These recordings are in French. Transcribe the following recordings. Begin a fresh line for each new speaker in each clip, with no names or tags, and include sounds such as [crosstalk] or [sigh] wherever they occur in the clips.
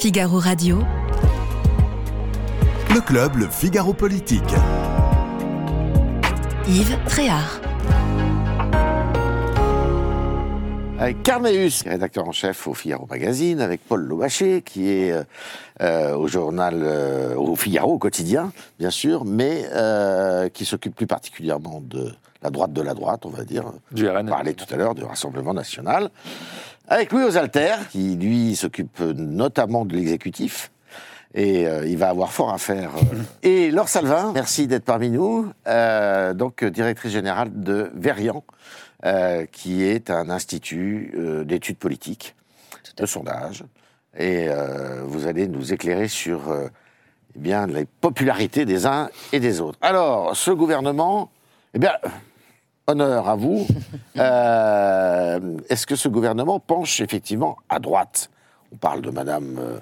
Figaro Radio.
Le club, le Figaro Politique.
Yves Tréhard.
Avec Carneus, rédacteur en chef au Figaro Magazine, avec Paul Lobaché, qui est euh, euh, au journal, euh, au Figaro, au quotidien, bien sûr, mais euh, qui s'occupe plus particulièrement de la droite de la droite, on va dire.
Du RN.
On parlait tout à l'heure du Rassemblement National. Avec Louis Osalter, qui lui s'occupe notamment de l'exécutif. Et euh, il va avoir fort à faire. euh. Et Laure Salvin, merci d'être parmi nous, euh, donc euh, directrice générale de Verian, euh, qui est un institut euh, d'études politiques, de sondage. Et euh, vous allez nous éclairer sur euh, eh bien, les popularités des uns et des autres. Alors, ce gouvernement, eh bien, honneur à vous. [laughs] Euh, Est-ce que ce gouvernement penche effectivement à droite? On parle de Madame euh,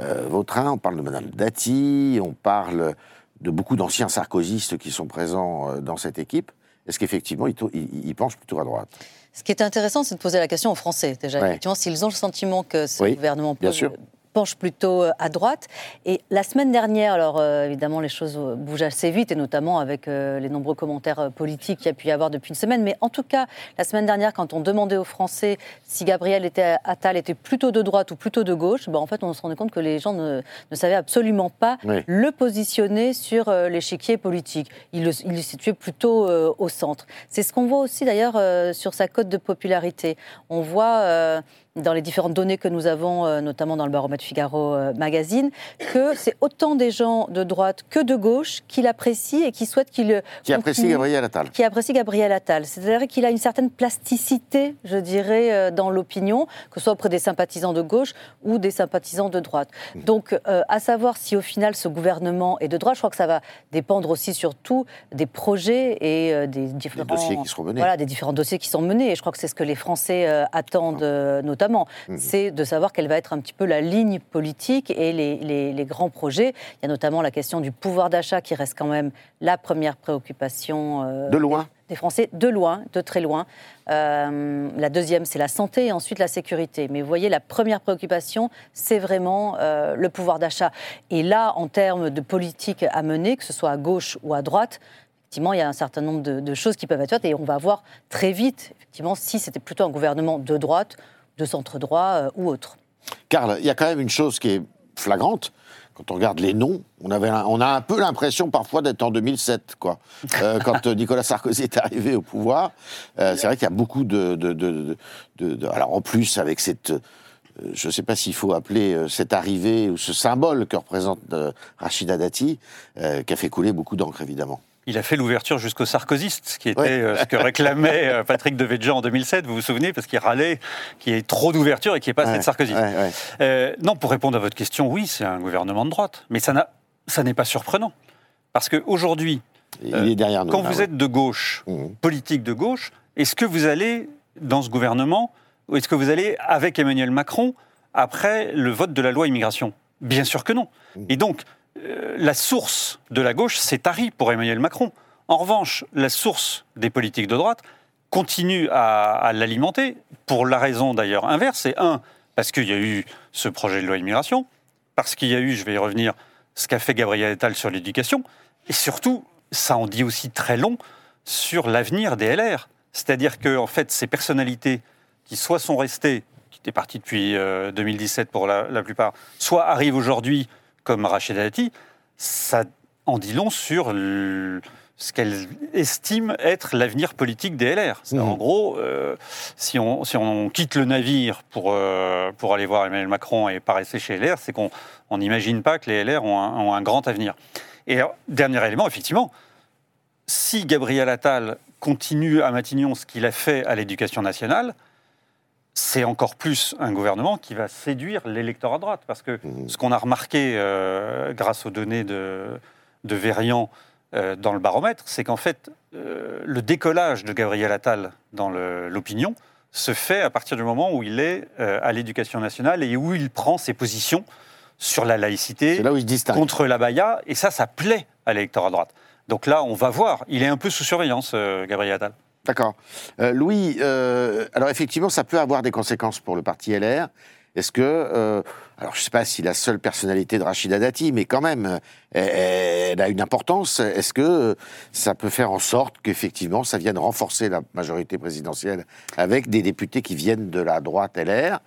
euh, Vautrin, on parle de Madame Dati, on parle de beaucoup d'anciens sarkozystes qui sont présents dans cette équipe. Est-ce qu'effectivement, il, il, il penche plutôt à droite?
Ce qui est intéressant, c'est de poser la question aux Français, déjà. Effectivement, s'ils ont le sentiment que ce
Oui,
gouvernement
bien
pose-
sûr.
Penche plutôt euh, à droite. Et la semaine dernière, alors euh, évidemment, les choses euh, bougent assez vite, et notamment avec euh, les nombreux commentaires politiques qu'il y a pu y avoir depuis une semaine. Mais en tout cas, la semaine dernière, quand on demandait aux Français si Gabriel était, Attal était plutôt de droite ou plutôt de gauche, ben, en fait, on se rendait compte que les gens ne, ne savaient absolument pas
Oui.
le positionner sur euh, l'échiquier politique. Il le, il le situait plutôt au centre. C'est ce qu'on voit aussi d'ailleurs sur sa cote de popularité. On voit dans les différentes données que nous avons, euh, notamment dans le baromètre Figaro euh, Magazine, que c'est autant des gens de droite que de gauche qui l'apprécient et qui souhaitent qu'il
Qui apprécie Gabriel Attal
qui apprécie Gabriel Attal. C'est-à-dire qu'il a une certaine plasticité, je dirais, euh, dans l'opinion, que ce soit auprès des sympathisants de gauche ou des sympathisants de droite. Donc, euh, à savoir si au final ce gouvernement est de droite, je crois que ça va dépendre aussi surtout des projets et euh, des différents
dossiers qui seront menés.
Voilà, des différents dossiers qui sont menés. Et je crois que c'est ce que les Français euh, attendent euh, notamment.
Mhm.
C'est de savoir quelle va être un petit peu la ligne politique et les, les- les grands projets. Il y a notamment la question du pouvoir d'achat qui reste quand même la première préoccupation euh,
De loin
des Français, de loin, de très loin. Euh, la deuxième, c'est la santé et ensuite la sécurité. Mais vous voyez, la première préoccupation, c'est vraiment euh, le pouvoir d'achat. Et là, en termes de politique à mener, que ce soit à gauche ou à droite, effectivement, il y a un certain nombre de, de choses qui peuvent être faites et on va voir très vite, effectivement, si c'était plutôt un gouvernement de droite, de centre-droit euh, ou autre.
Karl, il y a quand même une chose qui est flagrante. Quand on regarde les noms, on, avait un- on a un peu l'impression parfois d'être en 2007, quoi. Euh, [laughs] quand euh, Nicolas Sarkozy est arrivé au pouvoir, Euh, c'est vrai qu'il y a beaucoup de, de- de- de- de- Alors en plus, avec cette... euh, je ne sais pas s'il faut appeler euh, cette arrivée ou ce symbole que représente euh, Rachida Dati, euh, qui a fait couler beaucoup d'encre, évidemment.
Il a fait l'ouverture jusqu'au sarkoziste, ce qui était
Ouais.
ce que réclamait [laughs] Patrick Devedjian en 2007, vous vous souvenez, parce qu'il râlait qu'il y ait trop d'ouverture et qu'il n'y ait pas assez de
ouais.
Euh, non, pour répondre à votre question, oui, c'est un gouvernement de droite. Mais ça n'est pas surprenant. Parce qu'aujourd'hui, quand vous êtes de gauche,
Mhm.
politique de gauche, est-ce que vous allez dans ce gouvernement, ou est-ce que vous allez avec Emmanuel Macron après le vote de la loi immigration? Bien sûr que non. Et donc, euh, la source de la gauche s'est tarie pour Emmanuel Macron. En revanche, la source des politiques de droite continue à, à l'alimenter, pour la raison d'ailleurs inverse. C'est un, parce qu'il y a eu ce projet de loi immigration, parce qu'il y a eu, je vais y revenir, ce qu'a fait Gabriel Attal sur l'éducation, et surtout, ça en dit aussi très long sur l'avenir des LR. C'est-à-dire que, en fait, ces personnalités qui soit sont restées, qui étaient parties depuis euh, 2017 pour la, la plupart, soit arrivent aujourd'hui comme Rachida Dati, ça en dit long sur le- ce qu'elle estime être l'avenir politique des LR.
Mhm.
En gros, euh, si, on, si on quitte le navire pour, euh, pour aller voir Emmanuel Macron et pas rester chez LR, c'est qu'on on n'imagine pas que les LR ont un, ont un grand avenir. Et alors, dernier élément, effectivement, si Gabriel Attal continue à Matignon ce qu'il a fait à l'éducation nationale, c'est encore plus un gouvernement qui va séduire l'électorat de droite. Parce que
Mhm.
ce qu'on a remarqué euh, grâce aux données de, de Verian euh, dans le baromètre, c'est qu'en fait, euh, le décollage de Gabriel Attal dans l'opinion se fait à partir du moment où il est à l'éducation nationale et où il prend ses positions sur la laïcité,
là où il se
contre la Baïa, et ça, ça plaît à l'électorat de droite. Donc là, on va voir. Il est un peu sous surveillance, Gabriel Attal.
D'accord. Euh, Louis, euh, alors effectivement, ça peut avoir des conséquences pour le parti LR. Est-ce que, euh, alors je ne sais pas si la seule personnalité de Rachida Dati, mais quand même, elle, a une importance. Est-ce que ça peut faire en sorte qu'effectivement ça vienne renforcer la majorité présidentielle avec des députés qui viennent de la droite LR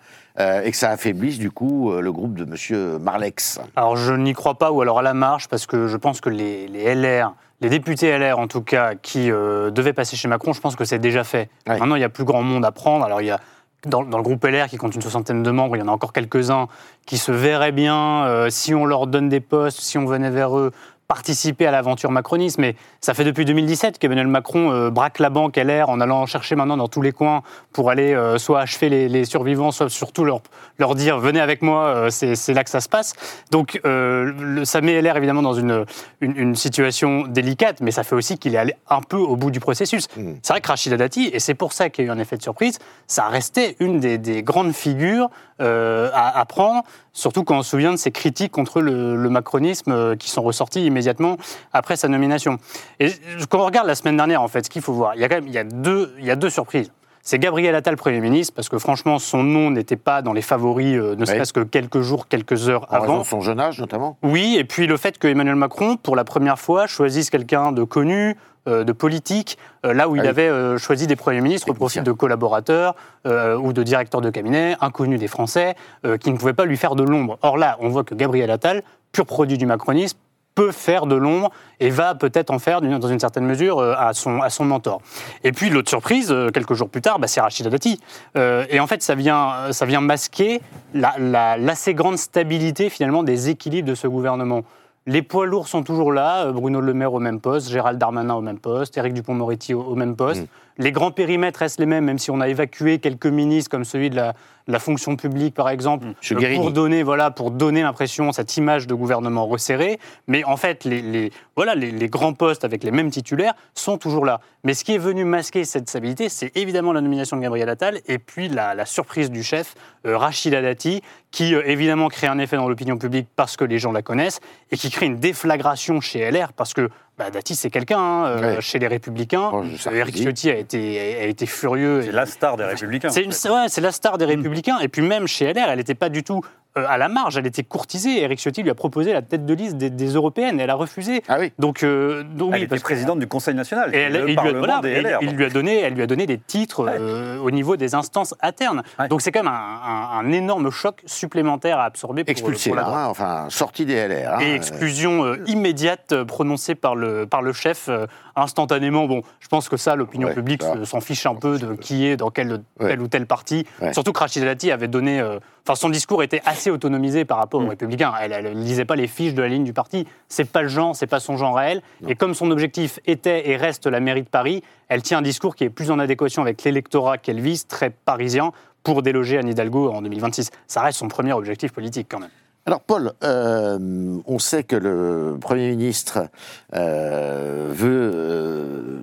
et que ça affaiblisse du coup le groupe de Monsieur Marlex?
Alors je n'y crois pas, ou alors à la marge, parce que je pense que les LR, les députés LR en tout cas, qui euh, devaient passer chez Macron, je pense que c'est déjà fait. Maintenant, il y a plus grand monde à prendre. Alors il y a dans, dans le groupe LR qui compte une soixantaine de membres, il y en a encore quelques-uns qui se verraient bien, euh, si on leur donne des postes, si on venait vers eux, participer à l'aventure macroniste. Mais ça fait depuis 2017 qu'Emmanuel Macron euh, braque la banque LR en allant chercher maintenant dans tous les coins pour aller euh, soit achever les, les survivants, soit surtout leur, leur dire venez avec moi, euh, c'est là que ça se passe. Donc le, ça met LR évidemment dans une, une, une situation délicate, mais ça fait aussi qu'il est allé un peu au bout du processus.
Mm.
C'est vrai que Rachida Dati, et c'est pour ça qu'il y a eu un effet de surprise, ça restait une des, des grandes figures à, à prendre, surtout quand on se souvient de ses critiques contre le, macronisme euh, qui sont ressorties immédiatement après sa nomination. Et quand on regarde la semaine dernière, en fait, ce qu'il faut voir, il y a quand même il y a deux, il y a deux surprises. C'est Gabriel Attal, Premier ministre, parce que franchement, son nom n'était pas dans les favoris, euh, ne serait-ce que quelques jours, quelques heures
en raison
avant.
de son jeune âge notamment
Oui, et puis le fait que Emmanuel Macron, pour la première fois, choisisse quelqu'un de connu, euh, de politique, euh, là où il
Ah oui.
avait choisi des premiers ministres au profit de collaborateurs ou de directeurs de cabinet, inconnus des Français, qui ne pouvaient pas lui faire de l'ombre. Or là, on voit que Gabriel Attal, pur produit du macronisme, peut faire de l'ombre et va peut-être en faire, dans une certaine mesure, euh, à, son, à son mentor. Et puis l'autre surprise, euh, quelques jours plus tard, bah, c'est Rachida Dati. Euh, et en fait, ça vient, ça vient masquer la- la- l'assez grande stabilité finalement des équilibres de ce gouvernement. Les poids lourds sont toujours là, Bruno Le Maire au même poste, Gérald Darmanin au même poste, Éric Dupont-Moretti au, même poste.
Mm.
Les grands périmètres restent les mêmes, même si on a évacué quelques ministres comme celui de la, de la fonction publique, par exemple, pour donner, voilà, pour donner l'impression, cette image de gouvernement resserré. Mais en fait, les, les- voilà, les, les grands postes avec les mêmes titulaires sont toujours là. Mais ce qui est venu masquer cette stabilité, c'est évidemment la nomination de Gabriel Attal et puis la, la surprise du chef, euh, Rachida Dati, qui euh, évidemment crée un effet dans l'opinion publique parce que les gens la connaissent et qui crée une déflagration chez LR parce que bah, Dati, c'est quelqu'un hein, euh,
Ouais.
chez les Républicains.
De
Euh. Éric Ciotti a été, a été furieux.
C'est la star des Républicains.
C'est
en
une-
fait.
ouais, c'est la star des Républicains. Et puis même chez LR, elle n'était pas du tout euh, à la marge, elle était courtisée. Éric Ciotti lui a proposé la tête de liste des, des européennes. Elle a refusé.
Ah oui
Donc, euh, donc
Elle
oui,
était
parce que-
présidente du Conseil national,
et elle,
le
il, lui a, voilà,
des LR.
il lui a donné, elle lui a donné des titres euh, au niveau des instances internes.
Ouais.
Donc c'est quand même un, un- un énorme choc supplémentaire à absorber pour,
Expulsé
pour la
hein, enfin sorti des LR. hein,
Et exclusion euh, immédiate prononcée par le, par le chef euh, instantanément. Bon, je pense que ça, l'opinion
Ouais,
publique s'en fiche un peu de qui est dans quel,
Ouais.
tel ou tel parti.
Ouais.
Surtout que Rachida Dati avait donné. euh, Enfin, son discours était assez autonomisé par rapport
Mm.
aux Républicains. Elle ne lisait pas les fiches de la ligne du parti. C'est pas le genre, c'est pas son genre à elle. Et comme son objectif était et reste la mairie de Paris, elle tient un discours qui est plus en adéquation avec l'électorat qu'elle vise, très parisien, pour déloger Anne Hidalgo en 2026. Ça reste son premier objectif politique quand même.
Alors Paul, euh, on sait que le Premier ministre euh, veut euh,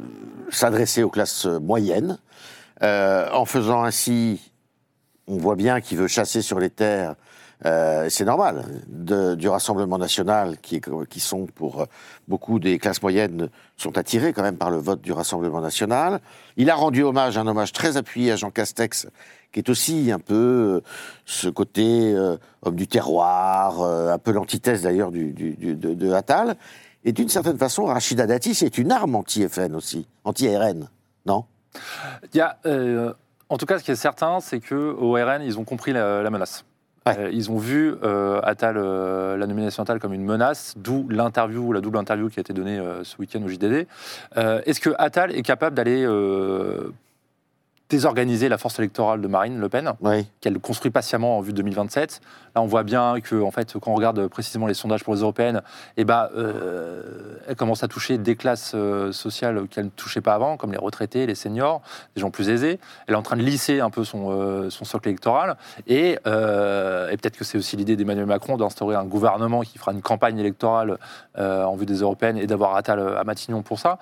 s'adresser aux classes moyennes, en faisant ainsi, on voit bien qu'il veut chasser sur les terres, euh, c'est normal, du Rassemblement national, qui, sont pour beaucoup des classes moyennes, sont attirés quand même par le vote du Rassemblement national. Il a rendu hommage, un hommage très appuyé à Jean Castex, qui est aussi un peu euh, ce côté euh, homme du terroir, euh, un peu l'antithèse d'ailleurs de, de Attal. Et d'une certaine façon, Rachida Dati, c'est une arme anti-FN aussi, anti-RN, non?
Il y a, euh, en tout cas, ce qui est certain, c'est que au RN, ils ont compris la menace. Euh, ils ont vu euh, Attal, euh, la nomination Attal comme une menace, d'où l'interview, la double interview qui a été donnée ce week-end au JDD. Est-ce que Attal est capable d'aller désorganiser la force électorale de Marine Le Pen
Oui.
qu'elle construit patiemment en vue de 2027. Là, on voit bien que, en fait, quand on regarde précisément les sondages pour les européennes, eh ben, euh, elle commence à toucher des classes euh, sociales qu'elle ne touchait pas avant, comme les retraités, les seniors, les gens plus aisés. Elle est en train de lisser un peu son, euh, son socle électoral. Et, et peut-être que c'est aussi l'idée d'Emmanuel Macron d'instaurer un gouvernement qui fera une campagne électorale en vue des européennes et d'avoir Attal à Matignon pour ça.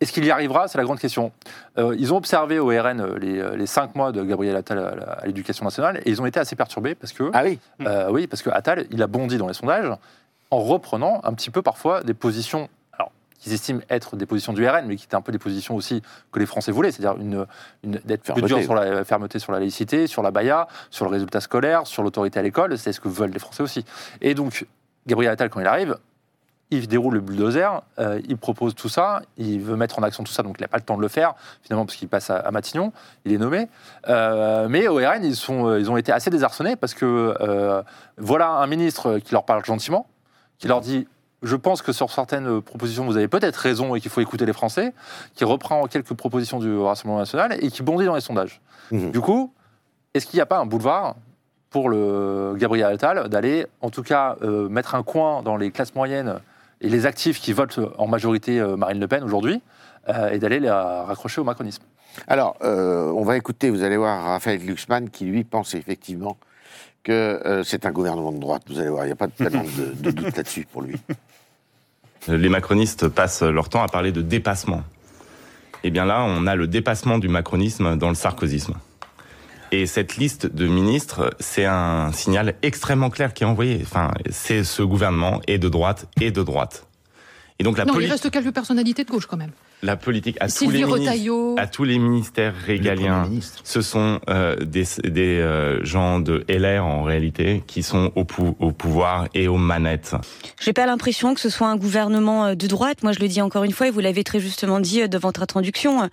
Est-ce qu'il y arrivera C'est la grande question. Euh, ils ont observé au RN euh, les, euh, les cinq mois de Gabriel Attal à, l'éducation nationale et ils ont été assez perturbés parce que,
Ah oui
euh, oui, parce que Attal, il a bondi dans les sondages en reprenant un petit peu parfois des positions qu'ils estiment être des positions du RN, mais qui étaient un peu des positions aussi que les Français voulaient, c'est-à-dire une, une, d'être plus dur sur la fermeté sur la laïcité, sur la baya, sur le résultat scolaire, sur l'autorité à l'école, c'est ce que veulent les Français aussi. Et donc, Gabriel Attal, quand il arrive, il déroule le bulldozer, euh, il propose tout ça, il veut mettre en action tout ça, donc il n'a pas le temps de le faire, finalement, parce qu'il passe à, à Matignon, il est nommé. Euh, mais au RN, ils, sont, euh, ils ont été assez désarçonnés parce que euh, voilà un ministre qui leur parle gentiment, qui leur dit Je pense que sur certaines propositions, vous avez peut-être raison et qu'il faut écouter les Français, qui reprend quelques propositions du Rassemblement national et qui bondit dans les sondages.
Mhm.
Du coup, est-ce qu'il n'y a pas un boulevard pour le Gabriel Attal d'aller, en tout cas, euh, mettre un coin dans les classes moyennes et les actifs qui votent en majorité euh, Marine Le Pen aujourd'hui, euh, et d'aller les raccrocher au macronisme
Alors, euh, on va écouter, vous allez voir, Raphaël Glucksmann qui, lui, pense effectivement que euh, c'est un gouvernement de droite. Vous allez voir, il n'y a pas tellement de, de doute là-dessus pour lui.
Les macronistes passent leur temps à parler de dépassement. Eh bien là, on a le dépassement du macronisme dans le sarkozysme. Et cette liste de ministres, c'est un signal extrêmement clair qui est envoyé. Enfin, c'est ce gouvernement est de droite et de droite. Et donc la,
Non, il reste quelques personnalités de gauche quand même.
La politique à tous, les à tous les ministères régaliens, ce sont euh, des, des euh, gens de LR en réalité qui sont au, pou- au pouvoir et aux manettes.
J'ai pas l'impression que ce soit un gouvernement euh, de droite. Moi, je le dis encore une fois, et vous l'avez très justement dit euh, devant votre introduction.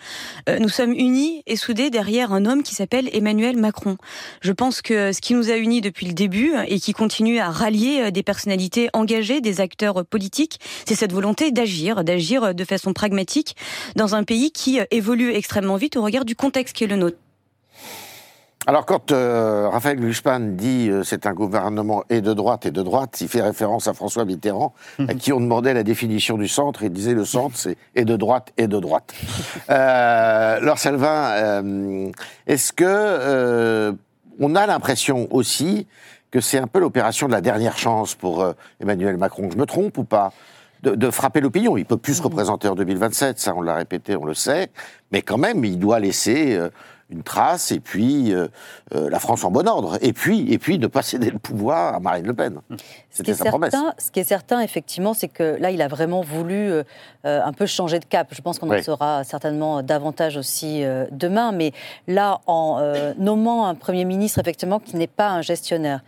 euh, Nous sommes unis et soudés derrière un homme qui s'appelle Emmanuel Macron. Je pense que ce qui nous a unis depuis le début et qui continue à rallier des personnalités engagées, des acteurs politiques, c'est cette volonté d'agir, d'agir de façon pragmatique dans un pays qui euh, évolue extrêmement vite au regard du contexte qui est le nôtre.
Alors, quand euh, Raphaël Glucksmann dit euh, c'est un gouvernement et de droite et de droite, il fait référence à François Mitterrand, à qui on demandait la définition du centre. Il disait le centre, c'est et de droite et de droite. [laughs] Euh, Laure Salvin, euh, est-ce que euh, on a l'impression aussi que c'est un peu l'opération de la dernière chance pour euh, Emmanuel Macron? Je me trompe ou pas? De, de frapper l'opinion. Il peut plus se représenter en 2027, ça on l'a répété, on le sait, mais quand même il doit laisser euh, une trace et puis euh, euh, la France en bon ordre et puis et puis ne pas céder le pouvoir à Marine Le Pen. C'était sa promesse.
ce qui est certain, effectivement, c'est que là, il a vraiment voulu euh, un peu changer de cap. Je pense qu'on en saura certainement davantage aussi demain. Mais là, en nommant un Premier ministre, effectivement, qui n'est pas un gestionnaire,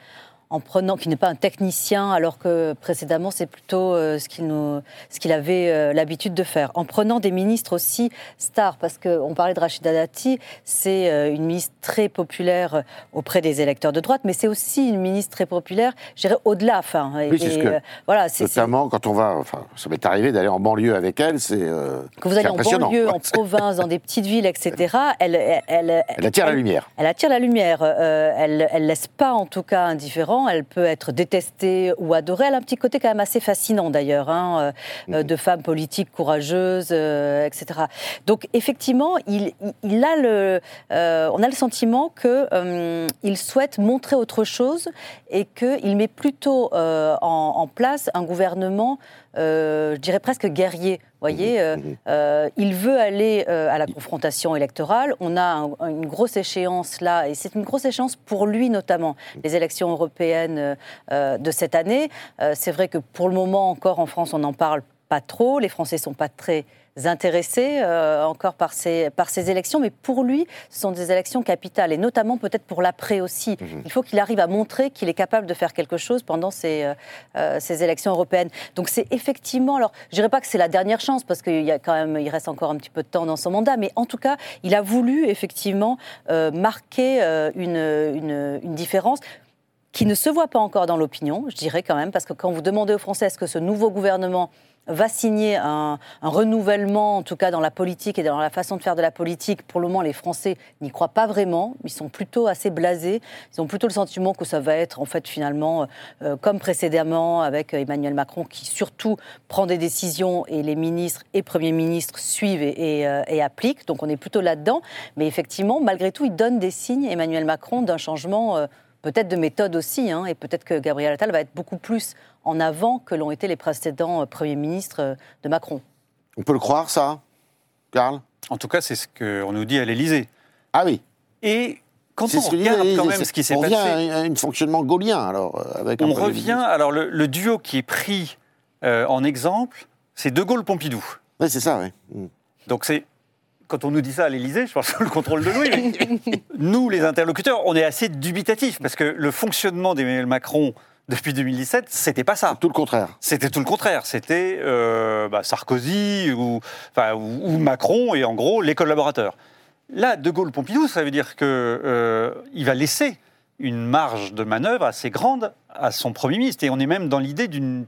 en prenant, qui n'est pas un technicien, alors que précédemment, c'est plutôt euh, ce qu'il avait euh, l'habitude de faire. En prenant des ministres aussi stars, parce qu'on parlait de Rachida Dati, c'est euh, une ministre très populaire auprès des électeurs de droite, mais c'est aussi une ministre très populaire, je dirais, au-delà. Enfin, et-
Oui, c'est ce que-
euh, voilà,
Notamment quand on va, enfin, ça m'est arrivé d'aller en banlieue avec elle, c'est euh,
que vous allez en banlieue, en [laughs] province, dans des petites villes, etc. Elle, elle, elle,
Elle attire la lumière.
Elle attire la lumière. Euh, elle, elle laisse pas, en tout cas, indifférent. Elle peut être détestée ou adorée. Elle a un petit côté quand même assez fascinant, d'ailleurs, hein, euh, euh, de femme politique courageuse, euh, etc. Donc, effectivement, il, il- il a le, on a le sentiment que euh, il souhaite montrer autre chose et qu'il met plutôt en, en place un gouvernement, euh, je dirais presque guerrier. Voyez, euh, euh, il veut aller à la confrontation électorale. On a un- une grosse échéance là, et c'est une grosse échéance pour lui notamment, les élections européennes de cette année. C'est vrai que pour le moment encore en France, on n'en parle pas trop. Les Français sont pas très intéressés euh, encore par ces, par ces élections, mais pour lui, ce sont des élections capitales, et notamment peut-être pour l'après aussi. Il faut qu'il arrive à montrer qu'il est capable de faire quelque chose pendant ces, euh, euh, ces élections européennes. Donc c'est effectivement, alors je dirais pas que c'est la dernière chance, parce qu'il y a quand même, il reste encore un petit peu de temps dans son mandat, mais en tout cas, il a voulu effectivement euh, marquer euh, une, une, une différence qui ne se voit pas encore dans l'opinion, je dirais quand même, parce que quand vous demandez aux Français est-ce que ce nouveau gouvernement va signer un, renouvellement, en tout cas dans la politique et dans la façon de faire de la politique, pour le moment, les Français n'y croient pas vraiment. Ils sont plutôt assez blasés. Ils ont plutôt le sentiment que ça va être, en fait, finalement, euh, comme précédemment avec Emmanuel Macron, qui surtout prend des décisions et les ministres et premiers ministres suivent et, euh, appliquent. Donc on est plutôt là-dedans. Mais effectivement, malgré tout, il donne des signes, Emmanuel Macron, d'un changement. euh, peut-être de méthode aussi, hein, et peut-être que Gabriel Attal va être beaucoup plus en avant que l'ont été les précédents euh, premiers ministres euh, de Macron.
On peut le croire, ça, Karl?
En tout cas, c'est ce qu'on nous dit à l'Élysée.
Ah oui.
Et quand
C'est
on regarde quand même ce qui s'est
on
passé,
revient à un fonctionnement gaulien, alors, euh, avec un
on revient.
ministre.
Alors le, le duo qui est pris euh, en exemple, c'est De Gaulle-Pompidou.
Oui, c'est ça, oui.
Donc c'est quand on nous dit ça à l'Élysée, je pense que [laughs] le contrôle de Louis, mais nous, les interlocuteurs, on est assez dubitatifs parce que le fonctionnement d'Emmanuel Macron depuis 2017, c'était pas ça.
Tout le contraire.
C'était tout le contraire. C'était euh, bah, Sarkozy ou, enfin, ou, ou Macron et en gros les collaborateurs. Là, De Gaulle-Pompidou, ça veut dire qu'il euh, va laisser une marge de manœuvre assez grande à son Premier ministre. Et on est même dans l'idée d'une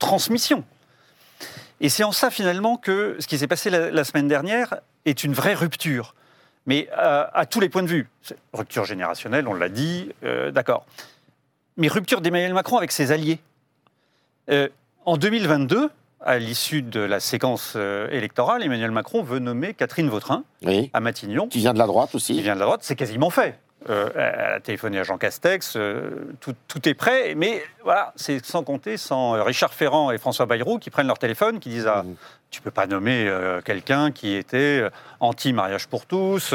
transmission. Et c'est en ça, finalement, que ce qui s'est passé la, la semaine dernière est une vraie rupture. Mais euh, à tous les points de vue. Rupture générationnelle, on l'a dit, euh, d'accord. Mais rupture d'Emmanuel Macron avec ses alliés. Euh, en 2022, à l'issue de la séquence euh, électorale, Emmanuel Macron veut nommer Catherine Vautrin
Oui.
à Matignon
Qui vient de la droite
qui
aussi.
vient de la droite, c'est quasiment fait. Euh, elle a téléphoné à Jean Castex, euh, tout, tout est prêt, mais voilà, c'est sans compter sans euh, Richard Ferrand et François Bayrou qui prennent leur téléphone, qui disent ah,
Mhm.
tu peux pas nommer euh, quelqu'un qui était anti-mariage pour tous,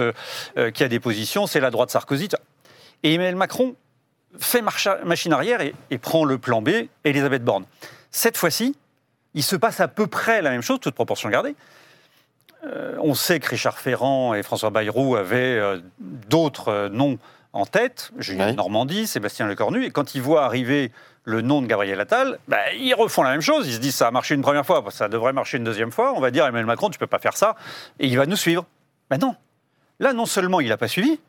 qui a des positions, c'est la droite Sarkozy. Et Emmanuel Macron fait marche- machine arrière et, et prend le plan B, Elisabeth Borne. Cette fois-ci, il se passe à peu près la même chose, toute proportion gardée. Euh, on sait que Richard Ferrand et François Bayrou avaient euh, d'autres euh, noms en tête, Julien
Ouais.
Normandie, Sébastien Lecornu, et quand ils voient arriver le nom de Gabriel Attal, bah, ils refont la même chose. Ils se disent ça a marché une première fois, bah, ça devrait marcher une deuxième fois. On va dire Emmanuel Macron, tu peux pas faire ça, et il va nous suivre. Ben non. Là, non seulement il n'a pas suivi,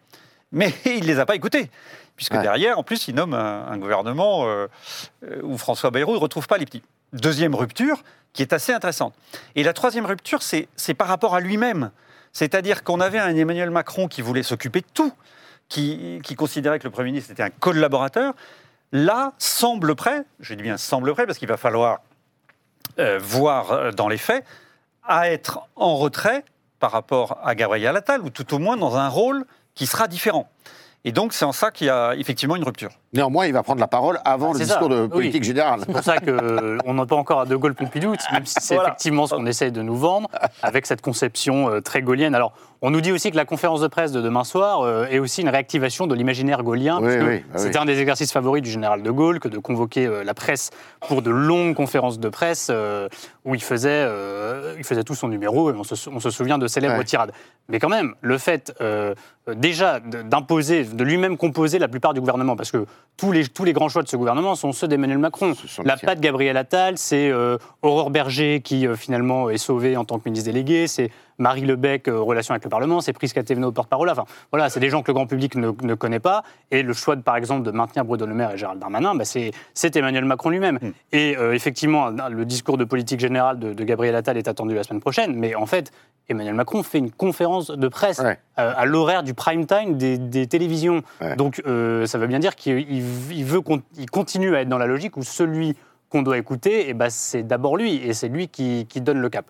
mais [laughs] il les a pas écoutés. Puisque
Ouais.
derrière, en plus, il nomme un, un gouvernement euh, où François Bayrou ne retrouve pas les petits. Deuxième rupture, qui est assez intéressante. Et la troisième rupture, c'est par rapport à lui-même. C'est-à-dire qu'on avait un Emmanuel Macron qui voulait s'occuper de tout, qui, qui considérait que le Premier ministre était un collaborateur. Là, semble prêt, je dis bien semble prêt, parce qu'il va falloir euh, voir euh, dans les faits, à être en retrait par rapport à Gabriel Attal, ou tout au moins dans un rôle qui sera différent. Et donc, c'est en ça qu'il y a effectivement une rupture.
Néanmoins, il va prendre la parole avant le
C'est ça.
discours de
Oui.
politique générale.
C'est pour ça qu'on n'a pas encore à De Gaulle Pompidou, même si c'est
Voilà.
effectivement ce qu'on essaye de nous vendre, avec cette conception euh, très gaullienne. Alors, on nous dit aussi que la conférence de presse de demain soir euh, est aussi une réactivation de l'imaginaire gaulien.
Oui,
parce que
oui, bah.
C'était un des exercices favoris du général de Gaulle que de convoquer euh, la presse pour de longues conférences de presse euh, où il faisait, euh, il faisait tout son numéro et on se, sou- on se souvient de célèbres
Ouais.
tirades. Mais quand même, le fait euh, euh, déjà d'imposer, de lui-même composer la plupart du gouvernement, parce que tous les, tous les grands choix de ce gouvernement sont ceux d'Emmanuel Macron. La patte Gabriel Attal, c'est euh, Aurore Berger qui euh, finalement est sauvée en tant que ministre délégué, c'est Marie Lebec, euh, relation avec le Parlement, c'est Prisca Thévenot, porte-parole. Enfin, voilà, c'est des gens que le grand public ne, ne connaît pas. Et le choix, de, par exemple, de maintenir Bruno Le Maire et Gérald Darmanin, bah, c'est Emmanuel Macron lui-même.
Hmm.
Et euh, effectivement, le discours de politique générale de, de Gabriel Attal est attendu la semaine prochaine. Mais en fait, Emmanuel Macron fait une conférence de presse
Ouais.
euh, à l'horaire du prime time des, des télévisions.
Ouais.
Donc, euh, ça veut bien dire qu'il il- il veut il continue à être dans la logique où celui qu'on doit écouter, eh ben, c'est d'abord lui, et c'est lui qui, qui donne le cap.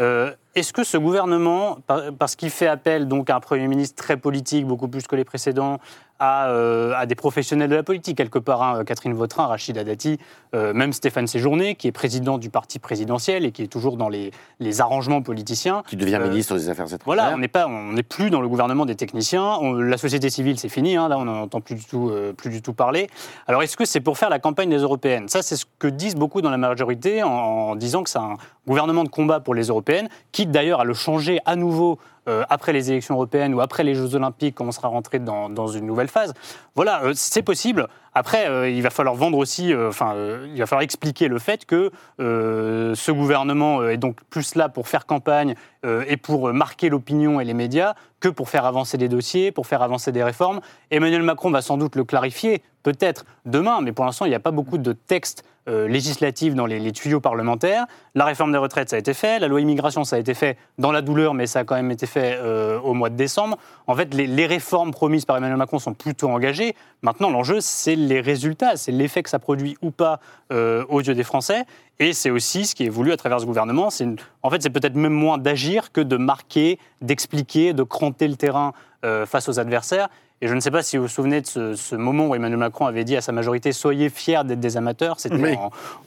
Euh, Est-ce que ce gouvernement, par- parce qu'il fait appel donc à un Premier ministre très politique, beaucoup plus que les précédents, à, euh, à des professionnels de la politique, quelque part, hein, Catherine Vautrin, Rachida Dati, euh, même Stéphane Séjourné, qui est président du parti présidentiel et qui est toujours dans les, les arrangements politiciens,
Qui devient
Euh,
ministre des Affaires étrangères.
voilà, on n'est pas, on n'est plus dans le gouvernement des techniciens. On- la société civile, c'est fini. hein, là, on n'en entend plus du tout, plus du tout parler. Alors, est-ce que c'est pour faire la campagne des européennes? Ça, c'est ce que disent beaucoup dans la majorité en, en disant que c'est un gouvernement de combat pour les européennes, quitte d'ailleurs à le changer à nouveau. Euh, après les élections européennes ou après les Jeux Olympiques, quand on sera rentré dans, une nouvelle phase. Voilà, euh, c'est possible. Après, euh, il va falloir vendre aussi, euh, enfin, euh, il va falloir expliquer le fait que ce gouvernement est donc plus là pour faire campagne et pour marquer l'opinion et les médias que pour faire avancer des dossiers, pour faire avancer des réformes. Emmanuel Macron va sans doute le clarifier, peut-être demain, mais pour l'instant, il n'y a pas beaucoup de textes euh, législatifs dans les, tuyaux parlementaires. La réforme des retraites, ça a été fait. La loi immigration, ça a été fait dans la douleur, mais ça a quand même été fait au mois de décembre. En fait, les, les réformes promises par Emmanuel Macron sont plutôt engagées. Maintenant, l'enjeu, c'est les résultats, c'est l'effet que ça produit ou pas euh, aux yeux des Français. Et c'est aussi ce qui est voulu à travers ce gouvernement. Une- En fait, c'est peut-être même moins d'agir que de marquer, d'expliquer, de cranter le terrain euh, face aux adversaires. Et je ne sais pas si vous vous souvenez de ce, ce moment où Emmanuel Macron avait dit à sa majorité Soyez fiers d'être des amateurs. C'était
Oui.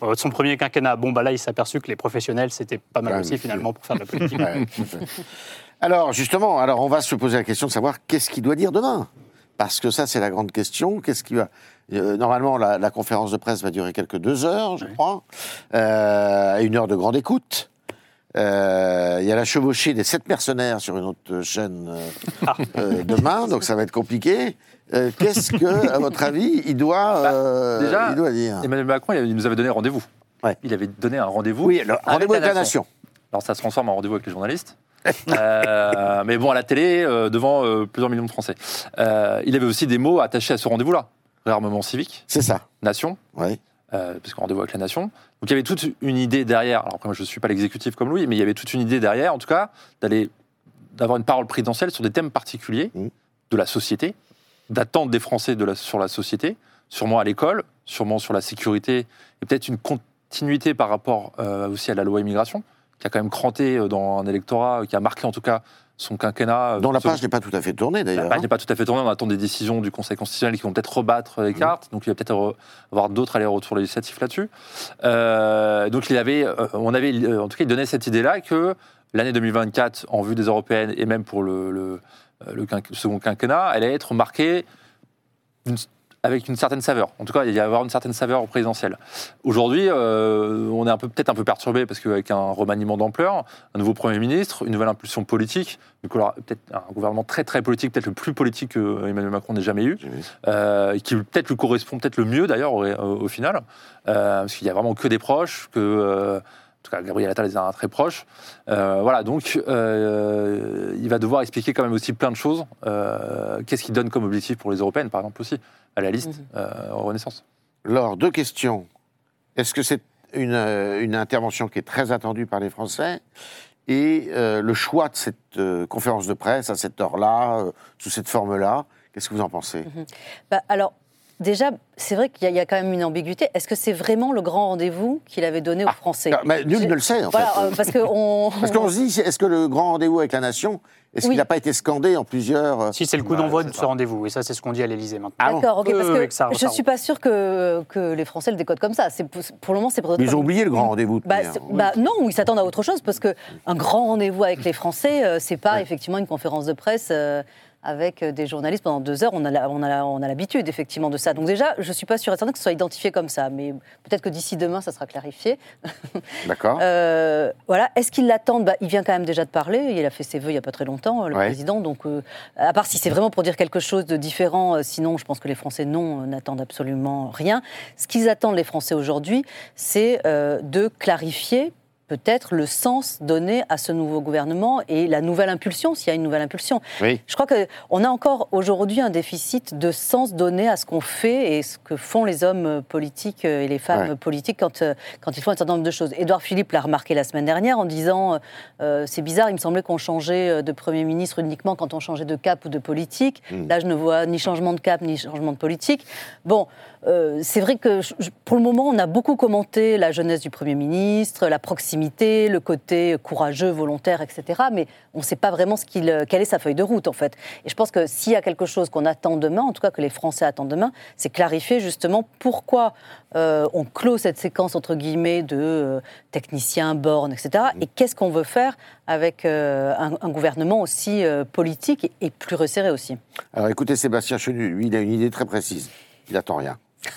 euh, son premier quinquennat. Bon, bah là, il s'est aperçu que les professionnels, c'était pas mal aussi, finalement, pour faire de la politique. [laughs]
Ouais, alors, justement, alors on va se poser la question de savoir qu'est-ce qu'il doit dire demain? Parce que ça, c'est la grande question. Qu'est-ce qui va. Euh, normalement, la, la conférence de presse va durer quelques deux heures, je crois, euh, à une heure de grande écoute. Euh, Il y a la chevauchée des sept mercenaires sur une autre chaîne euh, [laughs] euh, demain, donc ça va être compliqué. Qu'est-ce que, à votre avis, il doit, euh,
déjà,
il doit dire
Emmanuel Macron, il nous avait donné rendez-vous.
Ouais.
Il avait donné un rendez-vous.
Oui, rendez-vous avec la nation.
Alors ça se transforme en rendez-vous avec les journalistes. [laughs] Euh, mais bon, à la télé, euh, devant euh, plusieurs millions de Français. Il avait aussi des mots attachés à ce rendez-vous-là. Réarmement civique,
C'est ça.
nation,
Oui.
euh, parce qu'on rendez-vous avec la nation. Donc il y avait toute une idée derrière. Alors après, moi, je ne suis pas l'exécutif comme Louis, mais il y avait toute une idée derrière, en tout cas, d'aller d'avoir une parole présidentielle sur des thèmes particuliers
Mhm.
de la société, d'attente des Français de la- sur la société, sûrement à l'école, sûrement sur la sécurité, et peut-être une continuité par rapport euh, aussi à la loi immigration, qui a quand même cranté euh, dans un électorat, qui a marqué en tout cas son quinquennat. euh,
Dont la page n'est pas tout à fait tournée,
la
d'ailleurs.
page n'est pas tout à fait tournée, on attend des décisions du Conseil constitutionnel qui vont peut-être rebattre
Mmh.
les cartes, donc il va peut-être re- avoir d'autres allers-retours législatifs là-dessus. Euh, donc il avait, euh, on avait, en tout cas, il donnait cette idée-là que l'année 2024, en vue des européennes et même pour le, le, le quinqu- second quinquennat, allait être marquée avec une certaine saveur. En tout cas, il y avoir une certaine saveur présidentielle. Aujourd'hui, euh, on est un peu peut-être un peu perturbé parce qu'avec un remaniement d'ampleur, un nouveau Premier ministre, une nouvelle impulsion politique, peut-être un gouvernement très très politique, peut-être le plus politique que Emmanuel Macron n'ait jamais eu, euh, qui peut-être lui correspond peut-être le mieux d'ailleurs au, au- au final, euh, parce qu'il y a vraiment que des proches, que Gabriel Attal est un très proche. Euh, voilà, donc euh, il va devoir expliquer quand même aussi plein de choses. Euh, Qu'est-ce qu'il donne comme objectif pour les européennes, par exemple aussi, à la liste
Mhm.
euh, en Renaissance?
Laure, deux questions. Est-ce que c'est une, une intervention qui est très attendue par les Français? Et euh, le choix de cette euh, conférence de presse à cette heure-là, euh, sous cette forme-là, qu'est-ce que vous en pensez?
Bah, alors, déjà, c'est vrai qu'il y, a- il y a quand même une ambiguïté. Est-ce que c'est vraiment le grand rendez-vous qu'il avait donné aux Français
Ah, mais Nul ne le sait, en
Voilà,
fait.
euh, parce que on. [laughs]
Parce qu'on se dit, est-ce que le grand rendez-vous avec la nation, est-ce
Oui.
qu'il n'a pas été scandé en plusieurs... euh,
Si c'est le coup d'envoi de ce rendez-vous, et ça c'est ce qu'on dit à l'Élysée maintenant.
Ah bon
D'accord, ok, parce que
que ça-
je ne suis pas sûre que, que les Français le décodent comme ça. C'est pour, pour le moment, c'est
Mais Ils ont oublié le grand rendez-vous. de
Bah, c'est- bah, non, ils s'attendent à autre chose parce que un grand rendez-vous avec les Français, euh, c'est pas effectivement une conférence de presse euh, avec euh, des journalistes pendant deux heures. On a, la- on a, la- on a l'habitude effectivement de ça. Donc déjà, je suis pas sûre et certaine que ce soit identifié comme ça, mais peut-être que d'ici demain, ça sera clarifié. [laughs]
D'accord.
Euh, voilà. Est-ce qu'ils l'attendent bah, Il vient quand même déjà de parler. Il a fait ses vœux il n'y a pas très longtemps, le
Ouais.
président. Donc, euh, à part si c'est vraiment pour dire quelque chose de différent, euh, sinon, je pense que les Français, non, euh, n'attendent absolument rien. Ce qu'ils attendent, les Français, aujourd'hui, c'est euh, de clarifier peut-être le sens donné à ce nouveau gouvernement et la nouvelle impulsion, s'il y a une nouvelle impulsion.
Oui.
Je crois qu'on a encore aujourd'hui un déficit de sens donné à ce qu'on fait et ce que font les hommes politiques et les femmes
Ouais.
politiques quand, euh, quand ils font un certain nombre de choses. Édouard Philippe l'a remarqué la semaine dernière en disant euh, c'est bizarre, il me semblait qu'on changeait euh, de Premier ministre uniquement quand on changeait de cap ou de politique.
Mm.
Là, je ne vois ni changement de cap ni changement de politique. Bon, euh, c'est vrai que je- pour le moment, on a beaucoup commenté la jeunesse du Premier ministre, la proximité, le côté courageux, volontaire, etc. Mais on ne sait pas vraiment ce qu'il, quelle est sa feuille de route, en fait. Et je pense que s'il y a quelque chose qu'on attend demain, en tout cas que les Français attendent demain, c'est clarifier justement pourquoi euh, on clôt cette séquence, entre guillemets, de euh, techniciens, bornes, etc. Et qu'est-ce qu'on veut faire avec un, un gouvernement aussi politique et, et plus resserré aussi.
Alors écoutez, Sébastien Chenu, lui, il a une idée très précise. Il attend rien. [laughs]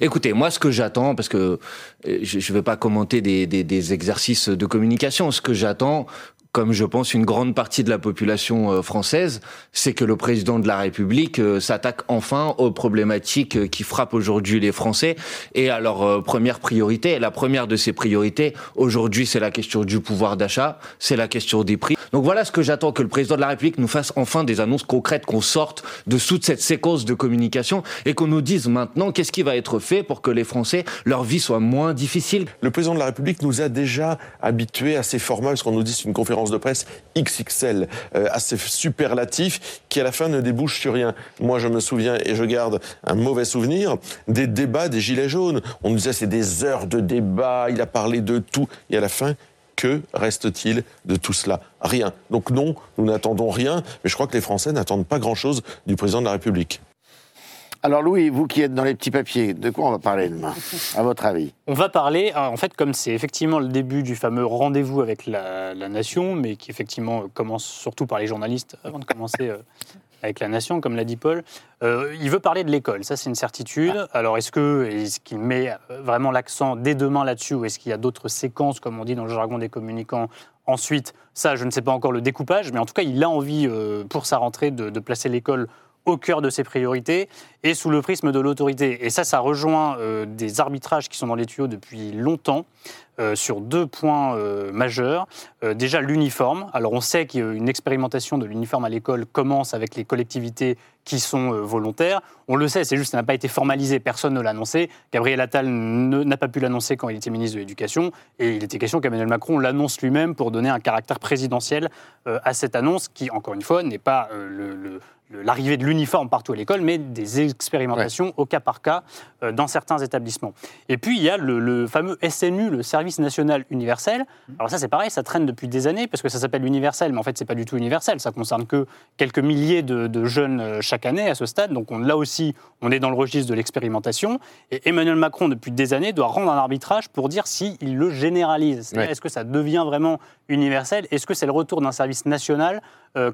Écoutez, moi, ce que j'attends, parce que euh, je ne vais pas commenter des, exercices de communication, ce que j'attends, comme je pense une grande partie de la population euh, française, c'est que le président de la République euh, s'attaque enfin aux problématiques euh, qui frappent aujourd'hui les Français et à leur première priorité. Et la première de ces priorités, aujourd'hui, c'est la question du pouvoir d'achat, c'est la question des prix. Donc voilà ce que j'attends, que le président de la République nous fasse enfin des annonces concrètes, qu'on sorte de toute cette séquence de communication et qu'on nous dise maintenant qu'est-ce qui va être fait pour que les Français, leur vie soit moins difficile.
Le président de la République nous a déjà habitués à ces formats, parce qu'on nous dit c'est une conférence de presse XXL, euh, assez superlatif, qui à la fin ne débouche sur rien. Moi, je me souviens, et je garde un mauvais souvenir, des débats des Gilets jaunes. On nous disait c'est des heures de débat, il a parlé de tout, et à la fin, que reste-t-il de tout cela? Rien. Donc non, nous n'attendons rien, mais je crois que les Français n'attendent pas grand-chose du président de la République.
Alors Louis, vous qui êtes dans les petits papiers, de quoi on va parler demain, à votre avis?
On va parler, euh, en fait, comme c'est effectivement le début du fameux rendez-vous avec la, la nation, mais qui effectivement euh, commence surtout par les journalistes avant de commencer euh, avec la nation, comme l'a dit Paul. Euh, il veut parler de l'école, ça c'est une certitude. Alors est-ce que qu'il met vraiment l'accent dès demain là-dessus ou est-ce qu'il y a d'autres séquences, comme on dit dans le jargon des communicants, ensuite? Ça, je ne sais pas encore le découpage, mais en tout cas, il a envie euh, pour sa rentrée de, de placer l'école au cœur de ses priorités et sous le prisme de l'autorité. Et ça, ça rejoint euh, des arbitrages qui sont dans les tuyaux depuis longtemps euh, sur deux points euh, majeurs. Déjà, l'uniforme. Alors, on sait qu'une expérimentation de l'uniforme à l'école commence avec les collectivités qui sont volontaires. On le sait, c'est juste que ça n'a pas été formalisé, personne ne l'a annoncé. Gabriel Attal n'a pas pu l'annoncer quand il était ministre de l'Éducation, et il était question qu'Emmanuel Macron l'annonce lui-même pour donner un caractère présidentiel à cette annonce, qui, encore une fois, n'est pas le- l'arrivée de l'uniforme partout à l'école, mais des expérimentations au cas par cas euh, dans certains établissements. Et puis, il y a le, le fameux SNU, le Service National Universel. Alors ça, c'est pareil, ça traîne depuis des années, parce que ça s'appelle universel, mais en fait, c'est pas du tout universel. Ça concerne que quelques milliers de, de jeunes euh, chaque année à ce stade. Donc on- là aussi, on est dans le registre de l'expérimentation. Et Emmanuel Macron, depuis des années, doit rendre un arbitrage pour dire s'il le généralise.
Ouais.
Est-ce que ça devient vraiment universel? Est-ce que c'est le retour d'un service national,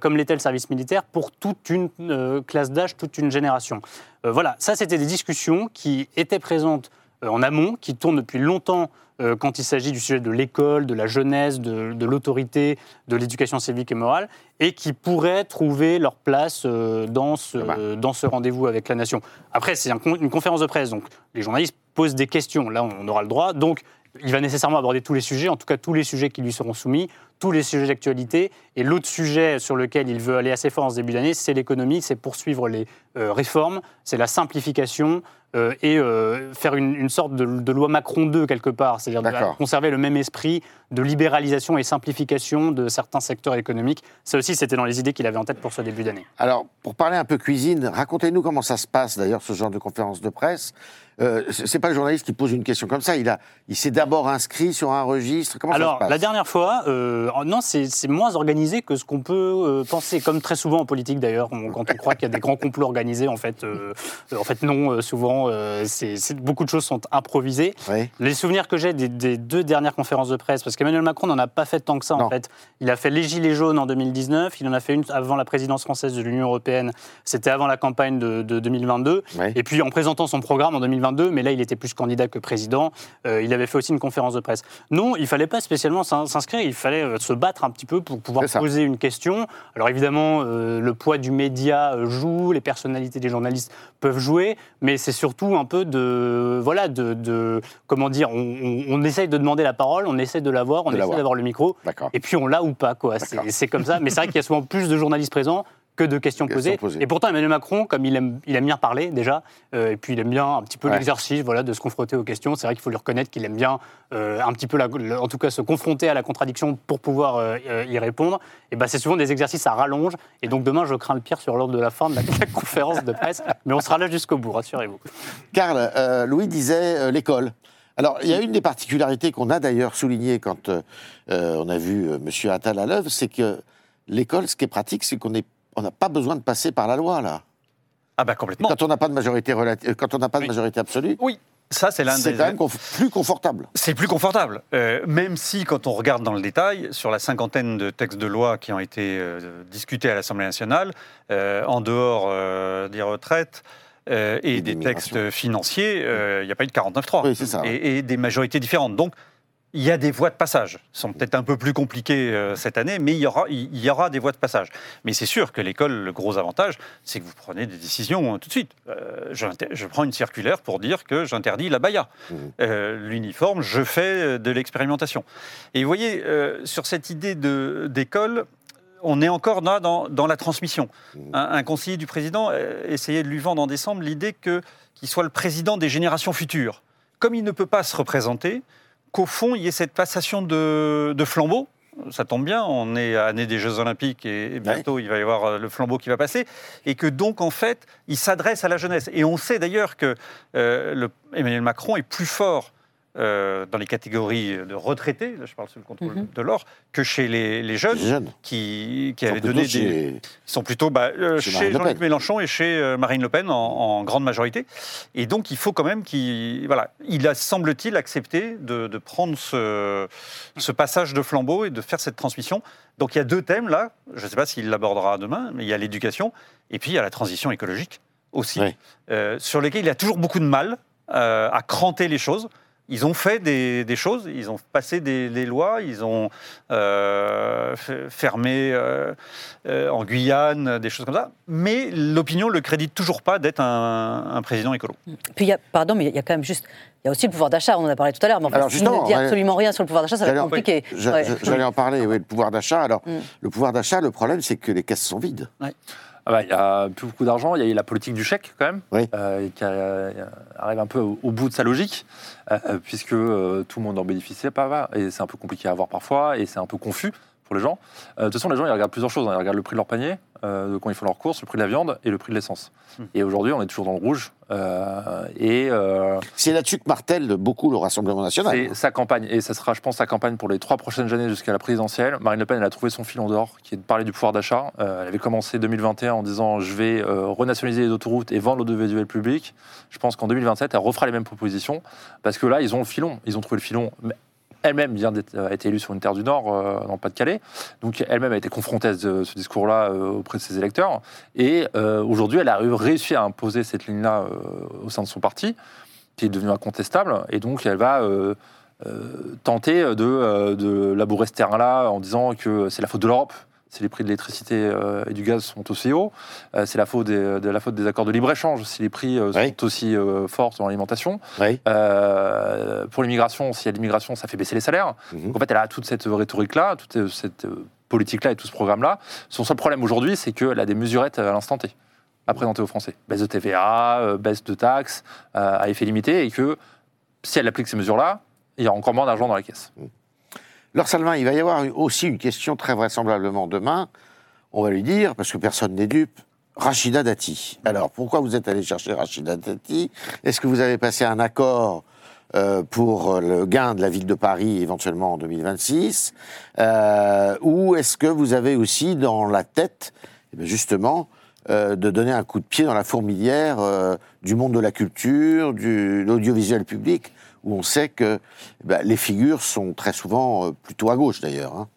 comme l'était le service militaire, pour toute une euh, classe d'âge, toute une génération Euh, Voilà, ça, c'était des discussions qui étaient présentes euh, en amont, qui tournent depuis longtemps euh, quand il s'agit du sujet de l'école, de la jeunesse, de, de l'autorité, de l'éducation civique et morale, et qui pourraient trouver leur place euh, dans ce,
Ah bah.
euh, dans ce rendez-vous avec la nation. Après, c'est une conférence de presse, donc les journalistes posent des questions. Là, on aura le droit. Donc, il va nécessairement aborder tous les sujets, en tout cas tous les sujets qui lui seront soumis, tous les sujets d'actualité. Et l'autre sujet sur lequel il veut aller assez fort en ce début d'année, c'est l'économie, c'est poursuivre les euh, réformes, c'est la simplification euh, et euh, faire une, une sorte de, de loi Macron 2 quelque part, c'est-à-dire conserver le même esprit de libéralisation et simplification de certains secteurs économiques. Ça aussi, c'était dans les idées qu'il avait en tête pour ce début d'année.
Alors, pour parler un peu cuisine, racontez-nous comment ça se passe d'ailleurs, ce genre de conférence de presse. Euh, c'est pas le journaliste qui pose une question comme ça, il, a, il s'est d'abord inscrit sur un registre. Comment ça
Alors,
se passe?
la dernière fois, euh, non, c'est moins organisé que ce qu'on peut euh, penser, comme très souvent en politique d'ailleurs, quand on croit qu'il y a des grands complots organisés, en fait, euh, euh, en fait non, euh, souvent, euh, beaucoup de choses sont improvisées.
Oui.
Les souvenirs que j'ai des, des deux dernières conférences de presse, parce qu'Emmanuel Macron n'en a pas fait tant que ça,
Non.
en fait. Il a fait les Gilets jaunes en 2019, il en a fait une avant la présidence française de l'Union européenne, c'était avant la campagne de, de 2022.
Ouais.
Et puis en présentant son programme en 2022, mais là il était plus candidat que président, euh, il avait fait aussi une conférence de presse. Non, il fallait pas spécialement s'in- s'inscrire, il fallait euh, se battre un petit peu pour pouvoir poser une question. Alors évidemment, euh, le poids du média euh, joue, les personnalités des journalistes peuvent jouer, mais c'est surtout un peu de, voilà, de, de- comment dire, on, on- on essaye de demander la parole, on essaie de l'avoir, on
De
essaie d'avoir le micro, et puis on l'a ou pas, quoi. C'est comme ça, mais c'est vrai qu'il y a souvent plus de journalistes présents que de questions,
Questions
posées.
posées.
Et pourtant, Emmanuel Macron, comme il aime, il aime bien parler déjà, euh, et puis il aime bien un petit peu
Ouais.
l'exercice voilà, de se confronter aux questions, c'est vrai qu'il faut lui reconnaître qu'il aime bien euh, un petit peu, la- le- en tout cas, se confronter à la contradiction pour pouvoir euh, y répondre. Et ben, c'est souvent des exercices à rallonge. Et donc demain, je crains le pire sur l'ordre de la fin de la, [laughs] la conférence de presse. Mais on sera là jusqu'au bout, rassurez-vous.
Karl, Louis disait l'école. Alors, il y a une des particularités qu'on a d'ailleurs soulignées quand euh, on a vu euh, M. Attal à l'œuvre, c'est que l'école, ce qui est pratique, c'est qu'on est- on n'a pas besoin de passer par la loi, là.
Ah bah complètement.
Quand on n'a pas de majorité relative, quand on n'a pas de
Oui.
majorité absolue,
Oui, ça c'est l'un
c'est
des...
quand même conf- plus confortable.
C'est plus confortable, Euh, même si quand on regarde dans le détail, sur la cinquantaine de textes de loi qui ont été euh, discutés à l'Assemblée nationale, euh, en dehors euh, des retraites euh, et,
Et
des textes financiers, euh, il n'y a pas eu de 49-3
Oui, c'est ça.
et, et des majorités différentes. Donc, il y a des voies de passage. Elles sont peut-être un peu plus compliquées euh, cette année, mais il y, aura, il y aura des voies de passage. Mais c'est sûr que l'école, le gros avantage, c'est que vous prenez des décisions euh, tout de suite. Euh, je prends une circulaire pour dire que j'interdis la baya.
Mhm.
Euh, L'uniforme, je fais de l'expérimentation. Et vous voyez, sur cette idée d'école, on est encore là dans, dans la transmission. Un, un conseiller du président essayait de lui vendre en décembre l'idée qu'il soit le président des générations futures. Comme il ne peut pas se représenter, qu'au fond, il y ait cette passation de, de flambeau. Ça tombe bien, on est à l'année des Jeux Olympiques et, bientôt il va y avoir euh, le flambeau qui va passer. Et que donc, en fait, il s'adresse à la jeunesse. Et on sait d'ailleurs que euh, le- Emmanuel Macron est plus fort euh, dans les catégories de retraités, là je parle sous le contrôle
Mhm.
de l'or, que chez les, les jeunes
Les jeunes.
qui, qui avaient donné des...
chez-
Ils sont plutôt bah, euh,
Chez
Jean-Luc. Mélenchon et chez euh, Marine Le Pen en, en grande majorité. Et donc, il faut quand même qu'il voilà, il a, semble-t-il, accepté de, de prendre ce, ce passage de flambeau et de faire cette transmission. Donc, il y a deux thèmes là. Je ne sais pas s'il l'abordera demain, mais il y a l'éducation et puis il y a la transition écologique aussi,
Oui.
euh, sur lesquelles il a toujours beaucoup de mal euh, à cranter les choses. Ils ont fait des, des choses, ils ont passé des, des lois, ils ont euh, fermé euh, euh, en Guyane, des choses comme ça. Mais l'opinion ne le crédite toujours pas d'être un, un président écolo.
Puis il y a, pardon, mais il y a quand même juste, il y a aussi le pouvoir d'achat. On en a parlé tout à l'heure. Mais enfin,
Alors,
s'il ne
justement,
dit
ouais.
absolument rien sur le pouvoir d'achat, ça va être
en-
compliqué. Ouais.
J'allais en parler, [laughs] oui, le pouvoir d'achat. Alors,
Mm.
le pouvoir d'achat, le problème, c'est que les caisses sont vides.
Ah bah, Il y a plus beaucoup d'argent, il y a eu la politique du chèque quand même,
Oui.
euh, qui euh, arrive un peu au, au bout de sa logique, euh, puisque euh, tout le monde en bénéficiait pas, et c'est un peu compliqué à avoir parfois, et c'est un peu confus pour les gens. De toute façon, les gens, ils regardent plusieurs choses. hein. Ils regardent le prix de leur panier, euh, de quand ils font leurs courses, le prix de la viande et le prix de l'essence.
Hmm.
Et aujourd'hui, on est toujours dans le rouge. euh, et euh,
C'est là-dessus que martèle beaucoup le Rassemblement national.
c'est sa campagne, et ça sera, je pense, sa campagne pour les trois prochaines années jusqu'à la présidentielle. Marine Le Pen, elle a trouvé son filon d'or, qui est de parler du pouvoir d'achat. Euh, elle avait commencé 2021 en disant je vais euh, renationaliser les autoroutes et vendre l'audiovisuel public. Je pense qu'en 2027, elle refera les mêmes propositions, parce que là, ils ont le filon. Ils ont trouvé le filon. Mais Elle-même vient d'être a été élue sur une terre du Nord, euh, dans le Pas-de-Calais. Donc elle-même a été confrontée à ce, discours-là euh, auprès de ses électeurs. Et euh, aujourd'hui, elle a réussi à imposer cette ligne-là euh, au sein de son parti, qui est devenue incontestable. Et donc elle va euh, euh, tenter euh, de labourer ce terrain-là en disant que c'est la faute de l'Europe. Si les prix de l'électricité euh, et du gaz sont aussi hauts, Euh, c'est la faute des, de la faute des accords de libre-échange si les prix euh,
Oui.
sont aussi forts dans l'alimentation.
Oui.
Euh, pour l'immigration, s'il y a de l'immigration, ça fait baisser les salaires.
Mhm.
Donc en fait, elle a toute cette rhétorique-là, toute cette politique-là et tout ce programme-là. Son seul problème aujourd'hui, c'est qu'elle a des mesurettes à l'instant T à présenter aux Français. Baisse de TVA, baisse de taxes à effet limité, et que si elle applique ces mesures-là, il y aura encore moins d'argent dans la caisse.
Laure Salvin, il va y avoir aussi une question très vraisemblablement demain. On va lui dire, parce que personne n'est dupe, Rachida Dati. Alors, pourquoi vous êtes allé chercher Rachida Dati? Est-ce que vous avez passé un accord euh, pour le gain de la ville de Paris éventuellement en 2026 Euh, Ou est-ce que vous avez aussi dans la tête, eh justement, euh, de donner un coup de pied dans la fourmilière du monde de la culture, de l'audiovisuel public, où on sait que bah, les figures sont très souvent euh, plutôt à gauche d'ailleurs. hein.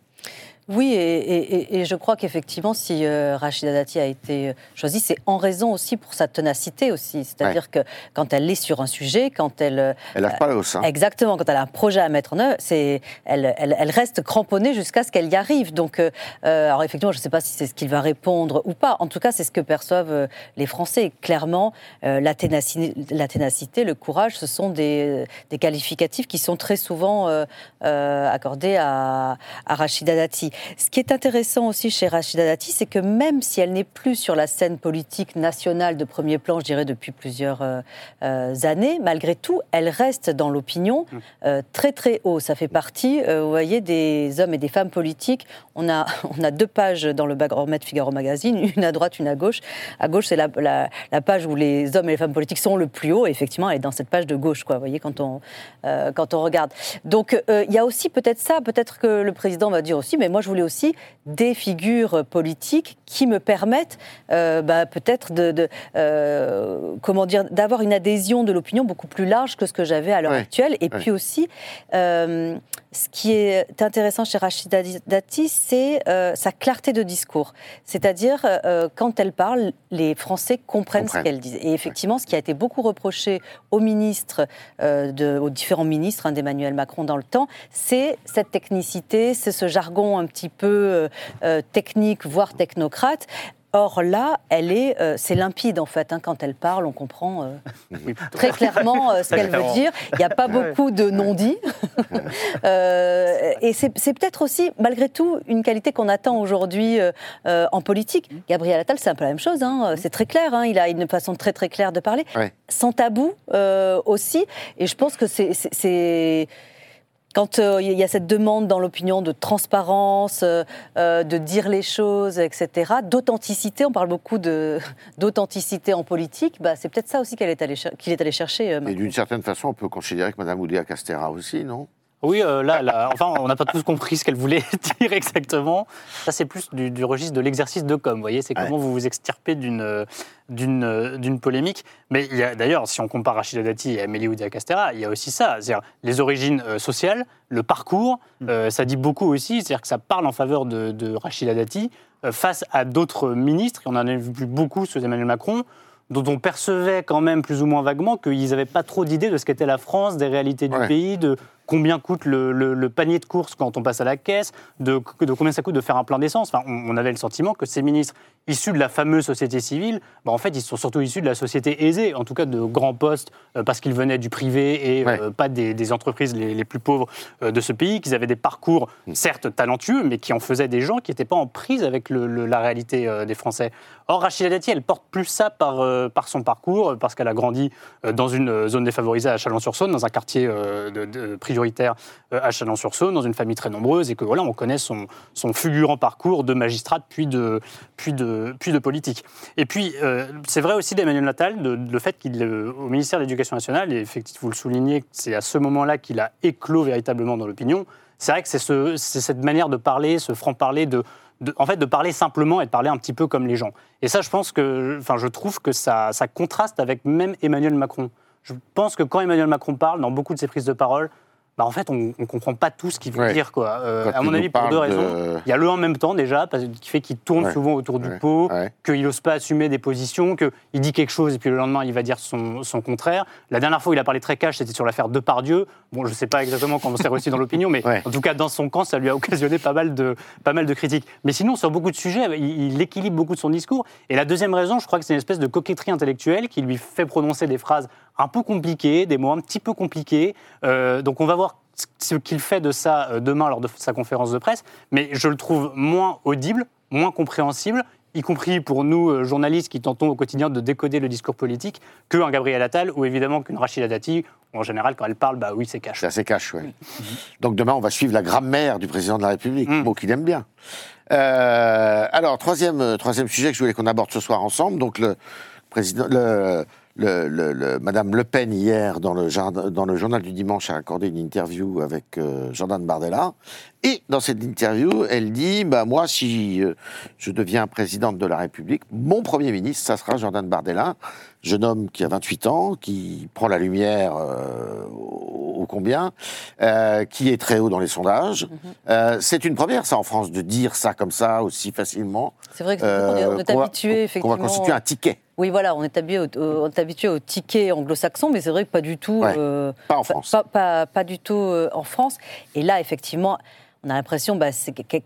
Oui, et, et- et- et je crois qu'effectivement, si euh, Rachida Dati a été euh, choisie, c'est en raison aussi pour sa ténacité aussi. C'est-à-dire que quand elle est sur un sujet, quand elle... euh,
Elle lâche pas la hausse. hein.
Exactement, quand elle a un projet à mettre en œuvre, c'est, elle, elle, elle reste cramponnée jusqu'à ce qu'elle y arrive. Donc, euh, euh, alors effectivement, je ne sais pas si c'est ce qu'il va répondre ou pas. En tout cas, c'est ce que perçoivent les Français. Clairement, euh, la, ténacité, la ténacité, le courage, ce sont des, des qualificatifs qui sont très souvent euh, euh, accordés à, à Rachida Dati. Ce qui est intéressant aussi chez Rachida Dati, c'est que même si elle n'est plus sur la scène politique nationale de premier plan, je dirais depuis plusieurs euh, euh, années, malgré tout, elle reste dans l'opinion euh, très très haut. Ça fait partie, euh, vous voyez, des hommes et des femmes politiques. On a, [laughs] on a deux pages dans le baromètre Figaro Magazine, [laughs] une à droite, une à gauche. À gauche, c'est la, la, la page où les hommes et les femmes politiques sont le plus haut. Et effectivement, elle est dans cette page de gauche, quoi, vous voyez, quand on, quand on regarde. Donc, il y a aussi peut-être ça, peut-être que le président va dire aussi, mais moi, je voulais aussi des figures politiques qui me permettent euh, bah, peut-être de, de, euh, comment dire, d'avoir une adhésion de l'opinion beaucoup plus large que ce que j'avais à l'heure
Ouais.
actuelle. Et
Ouais.
puis aussi, euh, ce qui est intéressant chez Rachida Dati, c'est euh, sa clarté de discours. C'est-à-dire, euh, quand elle parle, les Français comprennent,
Comprennent.
ce qu'elle dit. Et effectivement, ce qui a été beaucoup reproché aux ministres, euh, de, aux différents ministres hein, d'Emmanuel Macron dans le temps, c'est cette technicité, c'est ce jargon un petit peu euh, euh, technique, voire technocrate. Or là, elle est, euh, c'est limpide en fait. hein, quand elle parle, on comprend euh, [laughs] très clairement euh, ce qu'elle veut dire. Il n'y a pas beaucoup de non-dits. [laughs] Euh, et c'est peut-être aussi, malgré tout, une qualité qu'on attend aujourd'hui euh, en politique. Gabriel Attal, c'est un peu la même chose. hein, C'est très clair. hein, il a une façon très très claire de parler,
Ouais.
sans tabou euh, aussi. Et je pense que c'est- quand euh, il y a cette demande dans l'opinion de transparence, euh, euh, de dire les choses, etc., d'authenticité, on parle beaucoup [laughs] d'authenticité en politique, bah, c'est peut-être ça aussi qu'elle est qu'il est allé chercher. euh,
Et d'une certaine façon, on peut considérer que Mme Oudéa Castera aussi, non?
Oui, euh, là, là, enfin, on n'a pas tous compris ce qu'elle voulait [laughs] dire exactement. Ça, c'est plus du, du registre de l'exercice de com. Vous voyez, c'est
Ouais.
comment vous vous extirpez d'une euh, d'une euh, d'une polémique. Mais il y a d'ailleurs, si on compare Rachida Dati et Amélie Oudéa Castera, il y a aussi ça, c'est-à-dire les origines euh, sociales, le parcours. euh, ça dit beaucoup aussi, c'est-à-dire que ça parle en faveur de, de Rachida Dati face à d'autres ministres. Et on en a vu beaucoup sous Emmanuel Macron dont on percevait quand même plus ou moins vaguement qu'ils n'avaient pas trop d'idées de ce qu'était la France, des réalités du
Ouais.
pays, de combien coûte le, le- le panier de courses quand on passe à la caisse, de, de combien ça coûte de faire un plein d'essence. Enfin, on, on avait le sentiment que ces ministres issus de la fameuse société civile, bah, en fait, ils sont surtout issus de la société aisée, en tout cas de grands postes, euh, parce qu'ils venaient du privé et
Ouais.
euh, pas des, des entreprises les, les plus pauvres euh, de ce pays, qu'ils avaient des parcours certes talentueux, mais qui en faisaient des gens qui n'étaient pas en prise avec le- la réalité des Français. Or, Rachida Dati, elle porte plus ça par, par son parcours, parce qu'elle a grandi dans une zone défavorisée à Chalon-sur-Saône, dans un quartier de- de- prioritaire euh, à Chalon-sur-Saône, dans une famille très nombreuse, et que voilà, on connaît son, son fulgurant parcours de magistrate puis de, puis de, puis de politique. Et puis, euh, c'est vrai aussi d'Emmanuel Natal, de- le fait qu'il, euh, au ministère de l'Éducation nationale, et effectivement, vous le soulignez, c'est à ce moment-là qu'il a éclos véritablement dans l'opinion. C'est vrai que c'est ce- cette manière de parler, ce franc-parler, de, de- en fait, de parler simplement et de parler un petit peu comme les gens. Et ça, je pense que, enfin, je trouve que ça, ça contraste avec même Emmanuel Macron. Je pense que quand Emmanuel Macron parle, dans beaucoup de ses prises de parole, bah, en fait, on ne comprend pas tout ce qu'il veut
Ouais.
dire. Quoi. Euh, à mon avis, pour deux
de-
raisons. Il y a le en même temps déjà, parce, qui fait qu'il tourne
Ouais.
souvent autour du
Ouais.
pot, qu'il n'ose pas assumer des positions, qu'il dit quelque chose et puis le lendemain, il va dire son, son contraire. La dernière fois où il a parlé très cash, c'était sur l'affaire Depardieu. Bon, je ne sais pas exactement comment c'est reçu dans l'opinion, mais [laughs] en tout cas, dans son camp, ça lui a occasionné pas mal de, pas mal de critiques. Mais sinon, sur beaucoup de sujets, il, il équilibre beaucoup de son discours. Et la deuxième raison, je crois que c'est une espèce de coquetterie intellectuelle qui lui fait prononcer des phrases un peu compliquées, des mots un petit peu compliqués. Euh, donc on va voir ce- qu'il fait de ça euh, demain lors de sa conférence de presse, mais je le trouve moins audible, moins compréhensible, y compris pour nous, euh, journalistes qui tentons au quotidien de décoder le discours politique, qu'un Gabriel Attal ou évidemment qu'une Rachida Dati. En général, quand elle parle, bah oui, c'est cash.
C'est assez cash, ouais. Donc demain, on va suivre la grammaire du président de la République,
Mm.
mot qu'il aime bien. Euh, alors, troisième, troisième sujet que je voulais qu'on aborde ce soir ensemble, donc le président, le, Madame Le Pen hier dans le, jardin- dans le journal du dimanche a accordé une interview avec euh, Jordan Bardella, et dans cette interview, elle dit, bah moi, si euh, je deviens présidente de la République, mon premier ministre, ça sera Jordan Bardella, jeune homme qui a 28 ans, qui prend la lumière euh, au, combien, euh, qui est très haut dans les sondages. Euh, c'est une première, ça, en France, de dire ça comme ça, aussi facilement.
C'est vrai que on est, on est
qu'on va-
habitué,
Qu'on
effectivement.
va constituer un ticket,
Oui, voilà, on est habitué au, on est habitué au ticket anglo-saxon, mais c'est vrai que pas du tout.
Ouais, pas en France.
Pas, pas- pas du tout en France. Et là, effectivement. On a l'impression bah,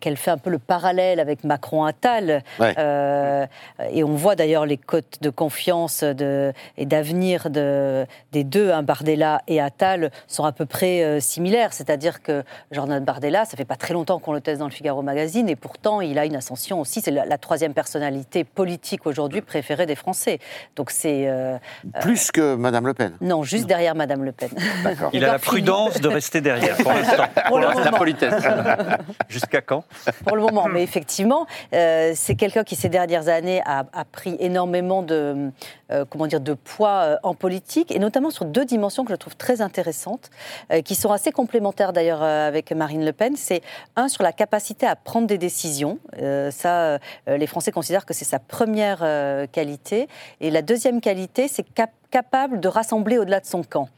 qu'elle fait un peu le parallèle avec Macron-Attal.
Ouais.
Euh, et on voit d'ailleurs les cotes de confiance de, et d'avenir de, des deux, hein, Bardella et Attal, sont à peu près euh, similaires. C'est-à-dire que Jordan Bardella, ça fait pas très longtemps qu'on le teste dans le Figaro Magazine, et pourtant il a une ascension aussi. C'est la, la troisième personnalité politique aujourd'hui préférée des Français. Donc c'est. euh,
plus que Madame Le Pen.
non, juste derrière Madame Le Pen.
D'accord.
Il a la prudence de rester derrière pour l'instant. [laughs]
La
moment.
politesse. [laughs]
Jusqu'à quand?
Pour le moment. Mais effectivement, euh, c'est quelqu'un qui ces dernières années a, pris énormément de, euh, comment dire, de poids euh, en politique, et notamment sur deux dimensions que je trouve très intéressantes, qui sont assez complémentaires d'ailleurs avec Marine Le Pen. C'est un sur la capacité à prendre des décisions. Ça, les Français considèrent que c'est sa première qualité. Et la deuxième qualité, c'est capable de rassembler au-delà de son camp.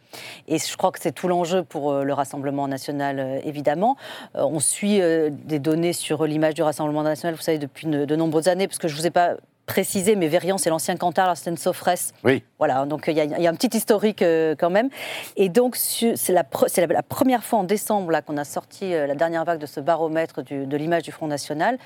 Et je crois que c'est tout l'enjeu pour euh, le Rassemblement national, euh, évidemment. Euh, on suit des données sur l'image du Rassemblement national, vous savez, depuis de, nombreuses années, parce que je ne vous ai pas précisé, mais Verian, c'est l'ancien Cantar, l'ancienne Sofresse.
Oui.
Voilà, donc il y, a- il y a un petit historique euh, quand même. Et donc, c'est la, pre- c'est la, la première fois en décembre là, qu'on a sorti euh, la dernière vague de ce baromètre du- de l'image du Front National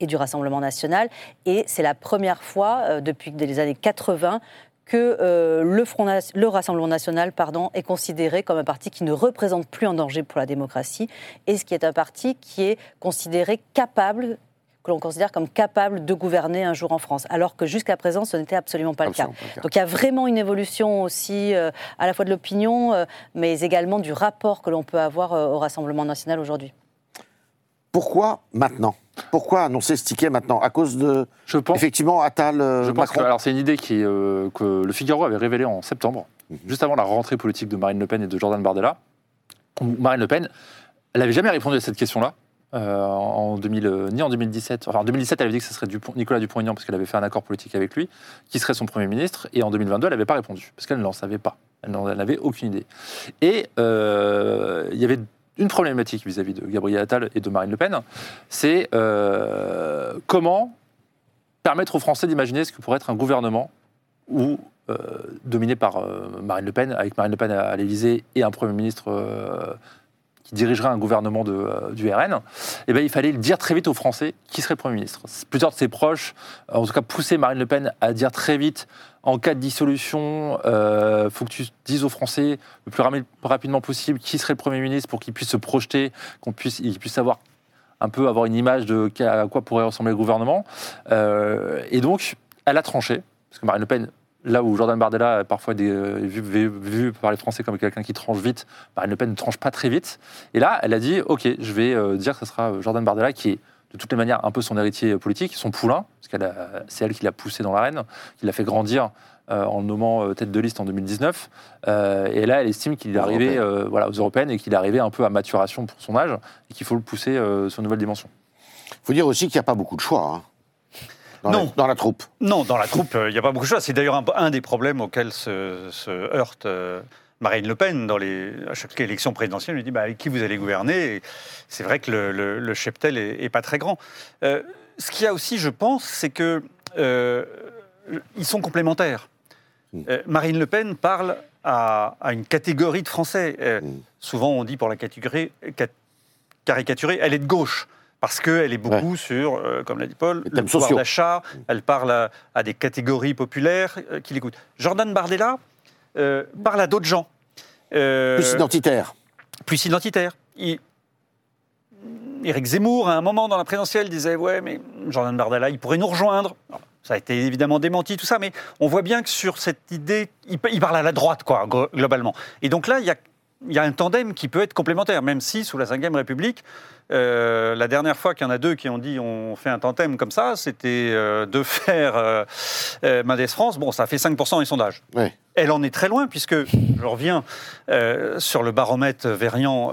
et du Rassemblement national. Et c'est la première fois euh, depuis les années 80 que euh, le, Front le Rassemblement national pardon, est considéré comme un parti qui ne représente plus un danger pour la démocratie et ce qui est un parti qui est considéré capable que l'on considère comme capables de gouverner un jour en France, alors que jusqu'à présent, ce n'était absolument pas
Absolument
le
pas le
cas.
cas.
Donc il y a vraiment une évolution aussi euh, à la fois de l'opinion, euh, mais également du rapport que l'on peut avoir euh, au Rassemblement national aujourd'hui.
Pourquoi maintenant? Pourquoi annoncer ce ticket maintenant? À cause de,
Je pense,
effectivement, Attal, euh,
je pense
Macron?
que alors, c'est une idée qui, euh, que le Figaro avait révélée en septembre, juste avant la rentrée politique de Marine Le Pen et de Jordan Bardella. Marine Le Pen, elle n'avait jamais répondu à cette question-là. euh, en 2000, euh, ni en 2017. Enfin, en 2017, elle avait dit que ce serait Dupont- Nicolas Dupont-Aignan, parce qu'elle avait fait un accord politique avec lui, qui serait son Premier ministre. Et en 2022, elle n'avait pas répondu, parce qu'elle n'en savait pas. Elle n'en elle n'avait aucune idée. Et il y avait une problématique vis-à-vis de Gabriel Attal et de Marine Le Pen, c'est euh, comment permettre aux Français d'imaginer ce que pourrait être un gouvernement où, euh, dominé par euh, Marine Le Pen, avec Marine Le Pen à, à l'Élysée et un Premier ministre qui dirigerait un gouvernement euh, du RN, eh ben, il fallait le dire très vite aux Français qui serait Premier ministre. Plusieurs de ses proches, en tout cas pousser Marine Le Pen à dire très vite, en cas de dissolution, il faut que tu dises aux Français le plus rapidement possible qui serait le Premier ministre pour qu'ils puissent se projeter, qu'on puisse, puissent savoir un peu avoir une image de à quoi pourrait ressembler le gouvernement. Euh, et donc, elle a tranché, parce que Marine Le Pen, là où Jordan Bardella est parfois des- euh, vu, vu- vu par les Français comme quelqu'un qui tranche vite, Marine Le Pen ne tranche pas très vite. Et là, elle a dit, OK, je vais euh, dire que ce sera Jordan Bardella qui est de toutes les manières un peu son héritier politique, son poulain, parce que c'est elle qui l'a poussé dans l'arène, qui l'a fait grandir euh, en le nommant tête de liste en 2019. Euh, et là, elle estime qu'il est arrivé euh, voilà, aux européennes et qu'il est arrivé un peu à maturation pour son âge et qu'il faut le pousser sur une nouvelle dimension.
Il faut dire aussi qu'il n'y a pas beaucoup de choix hein, dans,
Non.
La, dans la troupe.
Non, dans la troupe, euh, il n'y a pas beaucoup de choses. C'est d'ailleurs un, un des problèmes auxquels se, se heurte euh, Marine Le Pen dans les, à chaque élection présidentielle. Elle lui dit bah, avec qui vous allez gouverner? C'est vrai que le, le- le cheptel est, est pas très grand. Euh, ce qu'il y a aussi, je pense, c'est que euh, ils sont complémentaires. Euh, Marine Le Pen parle à, à une catégorie de Français. Euh,
Mm.
Souvent, on dit pour la catégorie, cat- caricaturer, elle est de gauche. Parce qu'elle est beaucoup sur, euh, comme l'a dit Paul,
Les
le pouvoir d'achat. Elle parle à, à des catégories populaires euh, qui l'écoutent. Jordan Bardella euh, parle à d'autres gens.
Plus identitaire.
plus identitaire. Il- Éric Zemmour, à un moment dans la présidentielle, disait Ouais, mais Jordan Bardella, il pourrait nous rejoindre. Alors, ça a été évidemment démenti, tout ça, mais on voit bien que sur cette idée, il, il parle à la droite, quoi, glo- globalement. Et donc là, il y a, il y a un tandem qui peut être complémentaire, même si, sous la Ve République, euh, la dernière fois qu'il y en a deux qui ont dit on fait un tandem comme ça, c'était euh, de faire euh, euh, Mendes France. Bon, ça fait 5% des sondages. Elle en est très loin, puisque, je reviens sur le baromètre Verian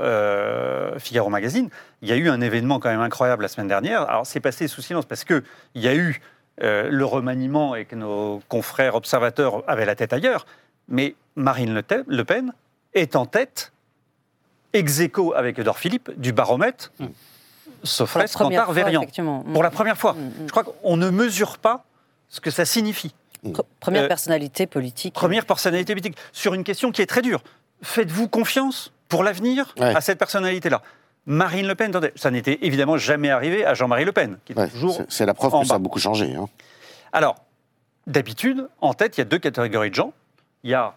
Figaro Magazine, il y a eu un événement quand même incroyable la semaine dernière. Alors, c'est passé sous silence parce qu'il y a eu le remaniement et que nos confrères observateurs avaient la tête ailleurs. Mais Marine Le Pen est en tête, ex aequo avec Edouard Philippe, du baromètre, sauf
Pour la
reste
première
Cantar
fois,
Verian.
effectivement.
Pour la première fois.
Mm, mm.
Je crois qu'on ne mesure pas ce que ça signifie.
Pre- Première
Euh,
personnalité politique.
Première personnalité politique. Sur une question qui est très dure. Faites-vous confiance pour l'avenir
Ouais.
à cette personnalité-là? Marine Le Pen, attendez, ça n'était évidemment jamais arrivé à Jean-Marie Le Pen, qui est
Ouais,
toujours
c'est- la preuve que ça a
bas.
beaucoup changé. hein.
Alors, d'habitude, en tête, il y a deux catégories de gens. Il y a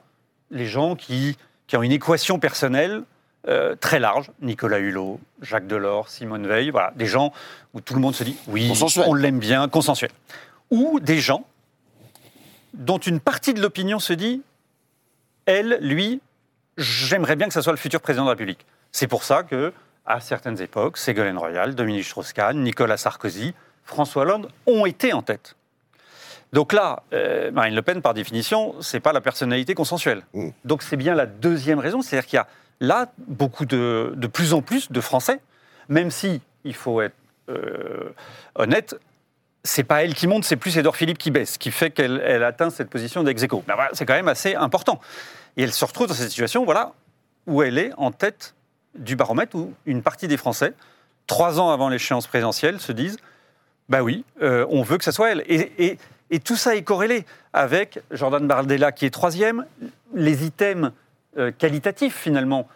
les gens qui, qui ont une équation personnelle euh, très large. Nicolas Hulot, Jacques Delors, Simone Veil, voilà, des gens où tout le monde se dit oui, on l'aime bien, consensuel. Ou des gens dont une partie de l'opinion se dit elle, lui, j'aimerais bien que ça soit le futur président de la République. C'est pour ça que, à certaines époques, Ségolène Royal, Dominique Strauss-Kahn, Nicolas Sarkozy, François Hollande ont été en tête. Donc là, euh, Marine Le Pen, par définition, c'est pas la personnalité consensuelle.
Mm.
Donc c'est bien la deuxième raison, c'est-à-dire qu'il y a là beaucoup de, de plus en plus de Français, même si il faut être euh, honnête, c'est pas elle qui monte, c'est plus Édouard Philippe qui baisse, qui fait qu'elle elle atteint cette position dex. Ben voilà, c'est quand même assez important. Et elle se retrouve dans cette situation, voilà, où elle est en tête du baromètre, où une partie des Français, trois ans avant l'échéance présidentielle, se disent bah oui, euh, on veut que ça soit elle. Et, et- et tout ça est corrélé avec Jordan Bardella qui est troisième, les items euh, qualitatifs finalement.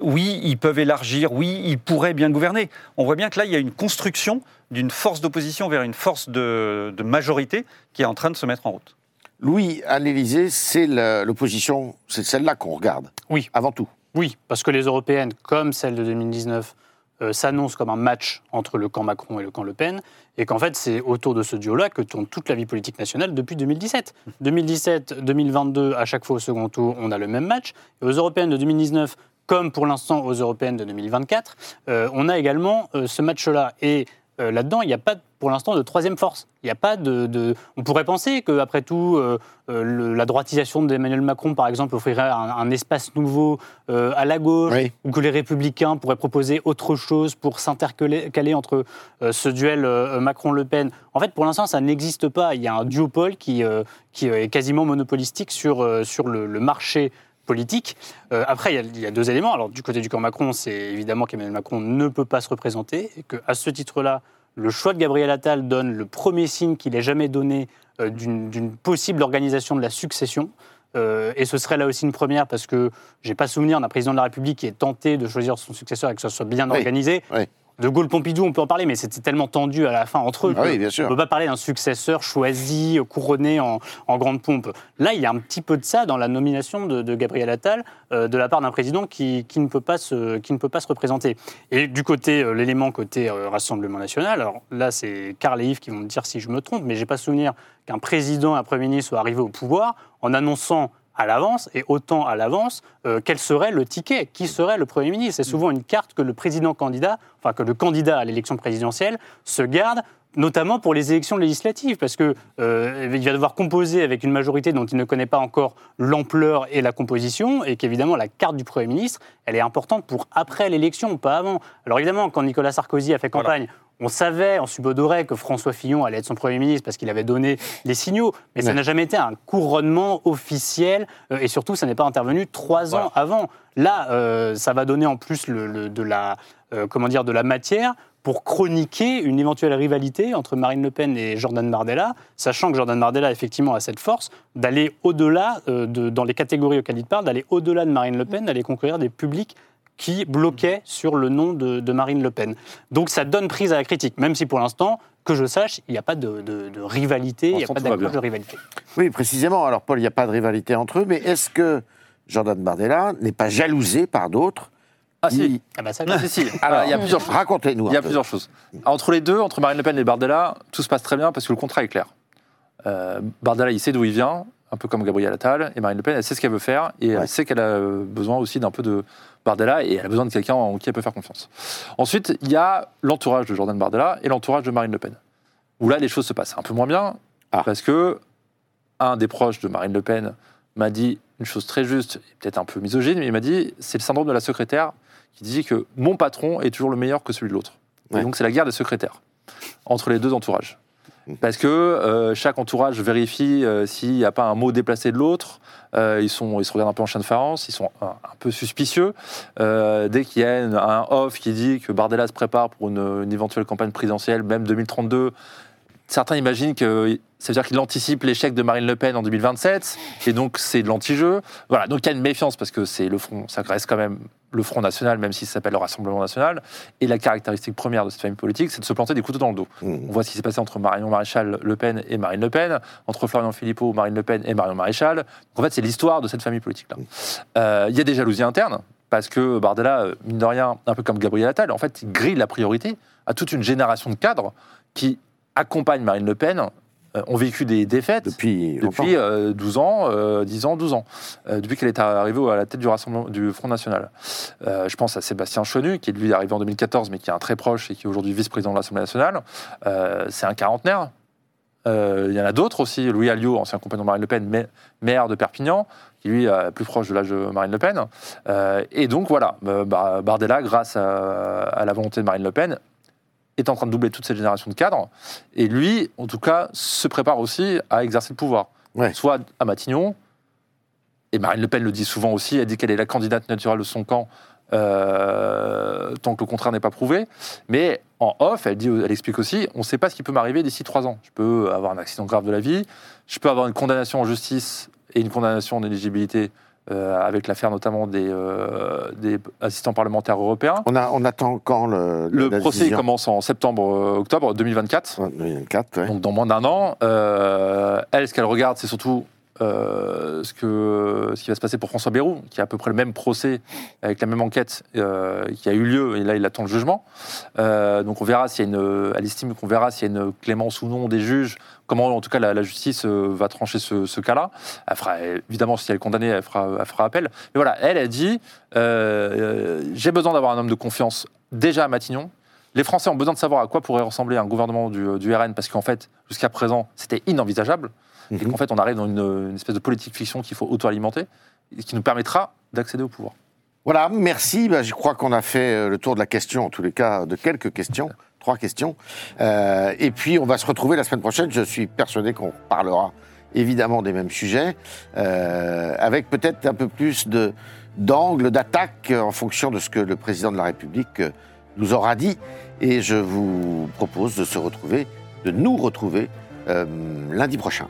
Oui, ils peuvent élargir, oui, ils pourraient bien gouverner. On voit bien que là, il y a une construction d'une force d'opposition vers une force de, de majorité qui est en train de se mettre en route.
Louis, à l'Élysée, c'est l'opposition, c'est celle-là qu'on regarde,
Oui.
avant tout.
Oui, parce que les européennes, comme celles de 2019, euh, s'annonce comme un match entre le camp Macron et le camp Le Pen, et qu'en fait c'est autour de ce duo-là que tourne toute la vie politique nationale depuis 2017. 2017-2022, à chaque fois au second tour, on a le même match. Et aux européennes de 2019, comme pour l'instant aux européennes de 2024, euh, on a également euh, ce match-là. Et euh, là-dedans, il n'y a pas pour l'instant de troisième force. Il n'y a pas de, de- On pourrait penser qu'après tout, euh, euh, le- la droitisation d'Emmanuel Macron, par exemple, offrirait un, un espace nouveau euh, à la gauche,
Oui.
ou que les Républicains pourraient proposer autre chose pour s'intercaler caler entre ce duel Macron-Le Pen. En fait, pour l'instant, ça n'existe pas. Il y a un duopole qui, qui est quasiment monopolistique sur, sur le, le marché politique. Euh, après, il y, a, il y a deux éléments. Alors, du côté du camp Macron, c'est évidemment qu'Emmanuel Macron ne peut pas se représenter et qu'à ce titre-là, le choix de Gabriel Attal donne le premier signe qu'il ait jamais donné euh, d'une possible organisation de la succession. Euh, et ce serait là aussi une première parce que j'ai pas souvenir d'un président de la République qui est tenté de choisir son successeur et que ça soit bien
Oui,
organisé.
oui.
De Gaulle-Pompidou, on peut en parler, mais c'était tellement tendu à la fin entre eux.
Ah oui, bien sûr.
On ne peut pas parler d'un successeur choisi, couronné en, en grande pompe. Là, il y a un petit peu de ça dans la nomination de, de Gabriel Attal euh, de la part d'un président qui, qui ne peut pas se, qui ne peut pas se représenter. Et du côté, euh, l'élément côté euh, Rassemblement national, alors là, c'est Carl et Yves qui vont me dire si je me trompe, mais j'ai pas souvenir qu'un président, un Premier ministre soit arrivé au pouvoir en annonçant à l'avance, et autant à l'avance, euh, quel serait le ticket, qui serait le Premier ministre? C'est souvent une carte que le président candidat, enfin que le candidat à l'élection présidentielle se garde notamment pour les élections législatives, parce que euh, il va devoir composer avec une majorité dont il ne connaît pas encore l'ampleur et la composition, et qu'évidemment la carte du Premier ministre, elle est importante pour après l'élection, pas avant. Alors évidemment, quand Nicolas Sarkozy a fait campagne, on savait, on subodorait que François Fillon allait être son Premier ministre parce qu'il avait donné les signaux, mais ça n'a jamais été un couronnement officiel, euh, et surtout, ça n'est pas intervenu trois ans avant. Là, euh, ça va donner en plus le- le- de, la, euh, comment dire, de la matière pour chroniquer une éventuelle rivalité entre Marine Le Pen et Jordan Bardella, sachant que Jordan Bardella, effectivement, a cette force d'aller au-delà, de, dans les catégories auxquelles il parle, d'aller au-delà de Marine Le Pen, d'aller conquérir des publics qui bloquaient sur le nom de, de Marine Le Pen. Donc ça donne prise à la critique, même si pour l'instant, que je sache, il n'y a pas de, de- de rivalité, il n'y a pas
bien.
de rivalité.
Oui, précisément. Alors, Paul, il n'y a pas de rivalité entre eux, mais est-ce que Jordan Bardella n'est pas jalousé par d'autres
Ah si,
Il-
Ah bah ça,
Ah, [laughs] si, si.
Alors,
il y a plusieurs [laughs] choses.
Racontez-nous.
Il y a
peu.
plusieurs choses. Entre les deux, entre Marine Le Pen et Bardella, tout se passe très bien parce que le contrat est clair. Euh, Bardella, il sait d'où il vient, un peu comme Gabriel Attal, et Marine Le Pen, elle sait ce qu'elle veut faire, et
Ouais.
elle sait qu'elle a euh, besoin aussi d'un peu de Bardella, et elle a besoin de quelqu'un en qui elle peut faire confiance. Ensuite, il y a l'entourage de Jordan Bardella et l'entourage de Marine Le Pen, où là, les choses se passent un peu moins bien,
Ah.
parce que un des proches de Marine Le Pen m'a dit une chose très juste, peut-être un peu misogyne, mais il m'a dit c'est le syndrome de la secrétaire qui dit que mon patron est toujours le meilleur que celui de l'autre.
Ouais.
Et donc c'est la guerre des secrétaires entre les deux entourages. Parce que euh, chaque entourage vérifie euh, s'il n'y a pas un mot déplacé de l'autre. Euh, ils, sont, ils se regardent un peu en chaîne de faïence, ils sont un, peu suspicieux. Dès qu'il y a un off qui dit que Bardella se prépare pour une éventuelle campagne présidentielle, même 2032, certains imaginent que ça veut dire qu'il anticipe l'échec de Marine Le Pen en 2027, et donc c'est de l'anti-jeu. Voilà, donc il y a une méfiance parce que c'est le front, ça reste quand même le Front National, même si ça s'appelle le Rassemblement National. Et la caractéristique première de cette famille politique, c'est de se planter des couteaux dans le dos.
Mmh.
On voit ce qui s'est passé entre Marion Maréchal Le Pen et Marine Le Pen, entre Florian Philippot, Marine Le Pen et Marion Maréchal. En fait, c'est l'histoire de cette famille politique-là. Euh, Il y a des jalousies internes, parce que Bardella, euh, mine de rien, un peu comme Gabriel Attal, en fait, il grille la priorité à toute une génération de cadres qui accompagnent Marine Le Pen, ont vécu des défaites
Depuis,
depuis euh, 12 ans, euh, 10 ans, 12 ans, euh, depuis qu'elle est arrivée à la tête du Rassemblement du Front National. Euh, je pense à Sébastien Chenu, qui est lui arrivé en 2014, mais qui est un très proche et qui est aujourd'hui vice-président de l'Assemblée nationale. Euh, c'est un quarantenaire. Euh, il y en a d'autres aussi. Louis Alliot, ancien compagnon de Marine Le Pen, ma- maire de Perpignan, qui lui est plus proche de l'âge de Marine Le Pen. Euh, et donc voilà, euh, Bar- Bardella, grâce à la volonté de Marine Le Pen, est en train de doubler toute cette génération de cadres. Et lui, en tout cas, se prépare aussi à exercer le pouvoir.
Ouais.
Soit à Matignon, et Marine Le Pen le dit souvent aussi, elle dit qu'elle est la candidate naturelle de son camp euh, tant que le contraire n'est pas prouvé. Mais en off, elle, dit, elle explique aussi, on ne sait pas ce qui peut m'arriver d'ici trois ans. Je peux avoir un accident grave de la vie, je peux avoir une condamnation en justice et une condamnation en éligibilité avec l'affaire notamment des, euh, des assistants parlementaires européens.
On, a, on attend quand le,
Le
la
procès
décision?
commence en septembre-octobre 2024.
Ouais, 2024, ouais.
Donc dans moins d'un an, euh, elle, ce qu'elle regarde, c'est surtout euh, ce, qui va se passer pour François Bayrou, qui a à peu près le même procès avec la même enquête euh, qui a eu lieu, et là il attend le jugement. Euh, donc on verra s'il y a une, elle estime qu'on verra s'il y a une clémence ou non des juges, comment en tout cas la, justice va trancher ce, cas-là. Elle fera, évidemment, si elle est condamnée, elle fera, elle fera appel. Mais voilà, elle a dit j'ai besoin d'avoir un homme de confiance déjà à Matignon. Les Français ont besoin de savoir à quoi pourrait ressembler un gouvernement du RN, parce qu'en fait, jusqu'à présent, c'était inenvisageable. Et
Mhm.
qu'en fait, on arrive dans une, espèce de politique fiction qu'il faut auto-alimenter, et qui nous permettra d'accéder au pouvoir.
Voilà, merci. Ben, je crois qu'on a fait euh, le tour de la question, en tous les cas, de quelques questions. Trois questions. Euh, et puis, on va se retrouver la semaine prochaine. Je suis persuadé qu'on parlera évidemment des mêmes sujets, euh, avec peut-être un peu plus de d'angle, d'attaque en fonction de ce que le président de la République nous aura dit. Et je vous propose de se retrouver, de nous retrouver lundi prochain.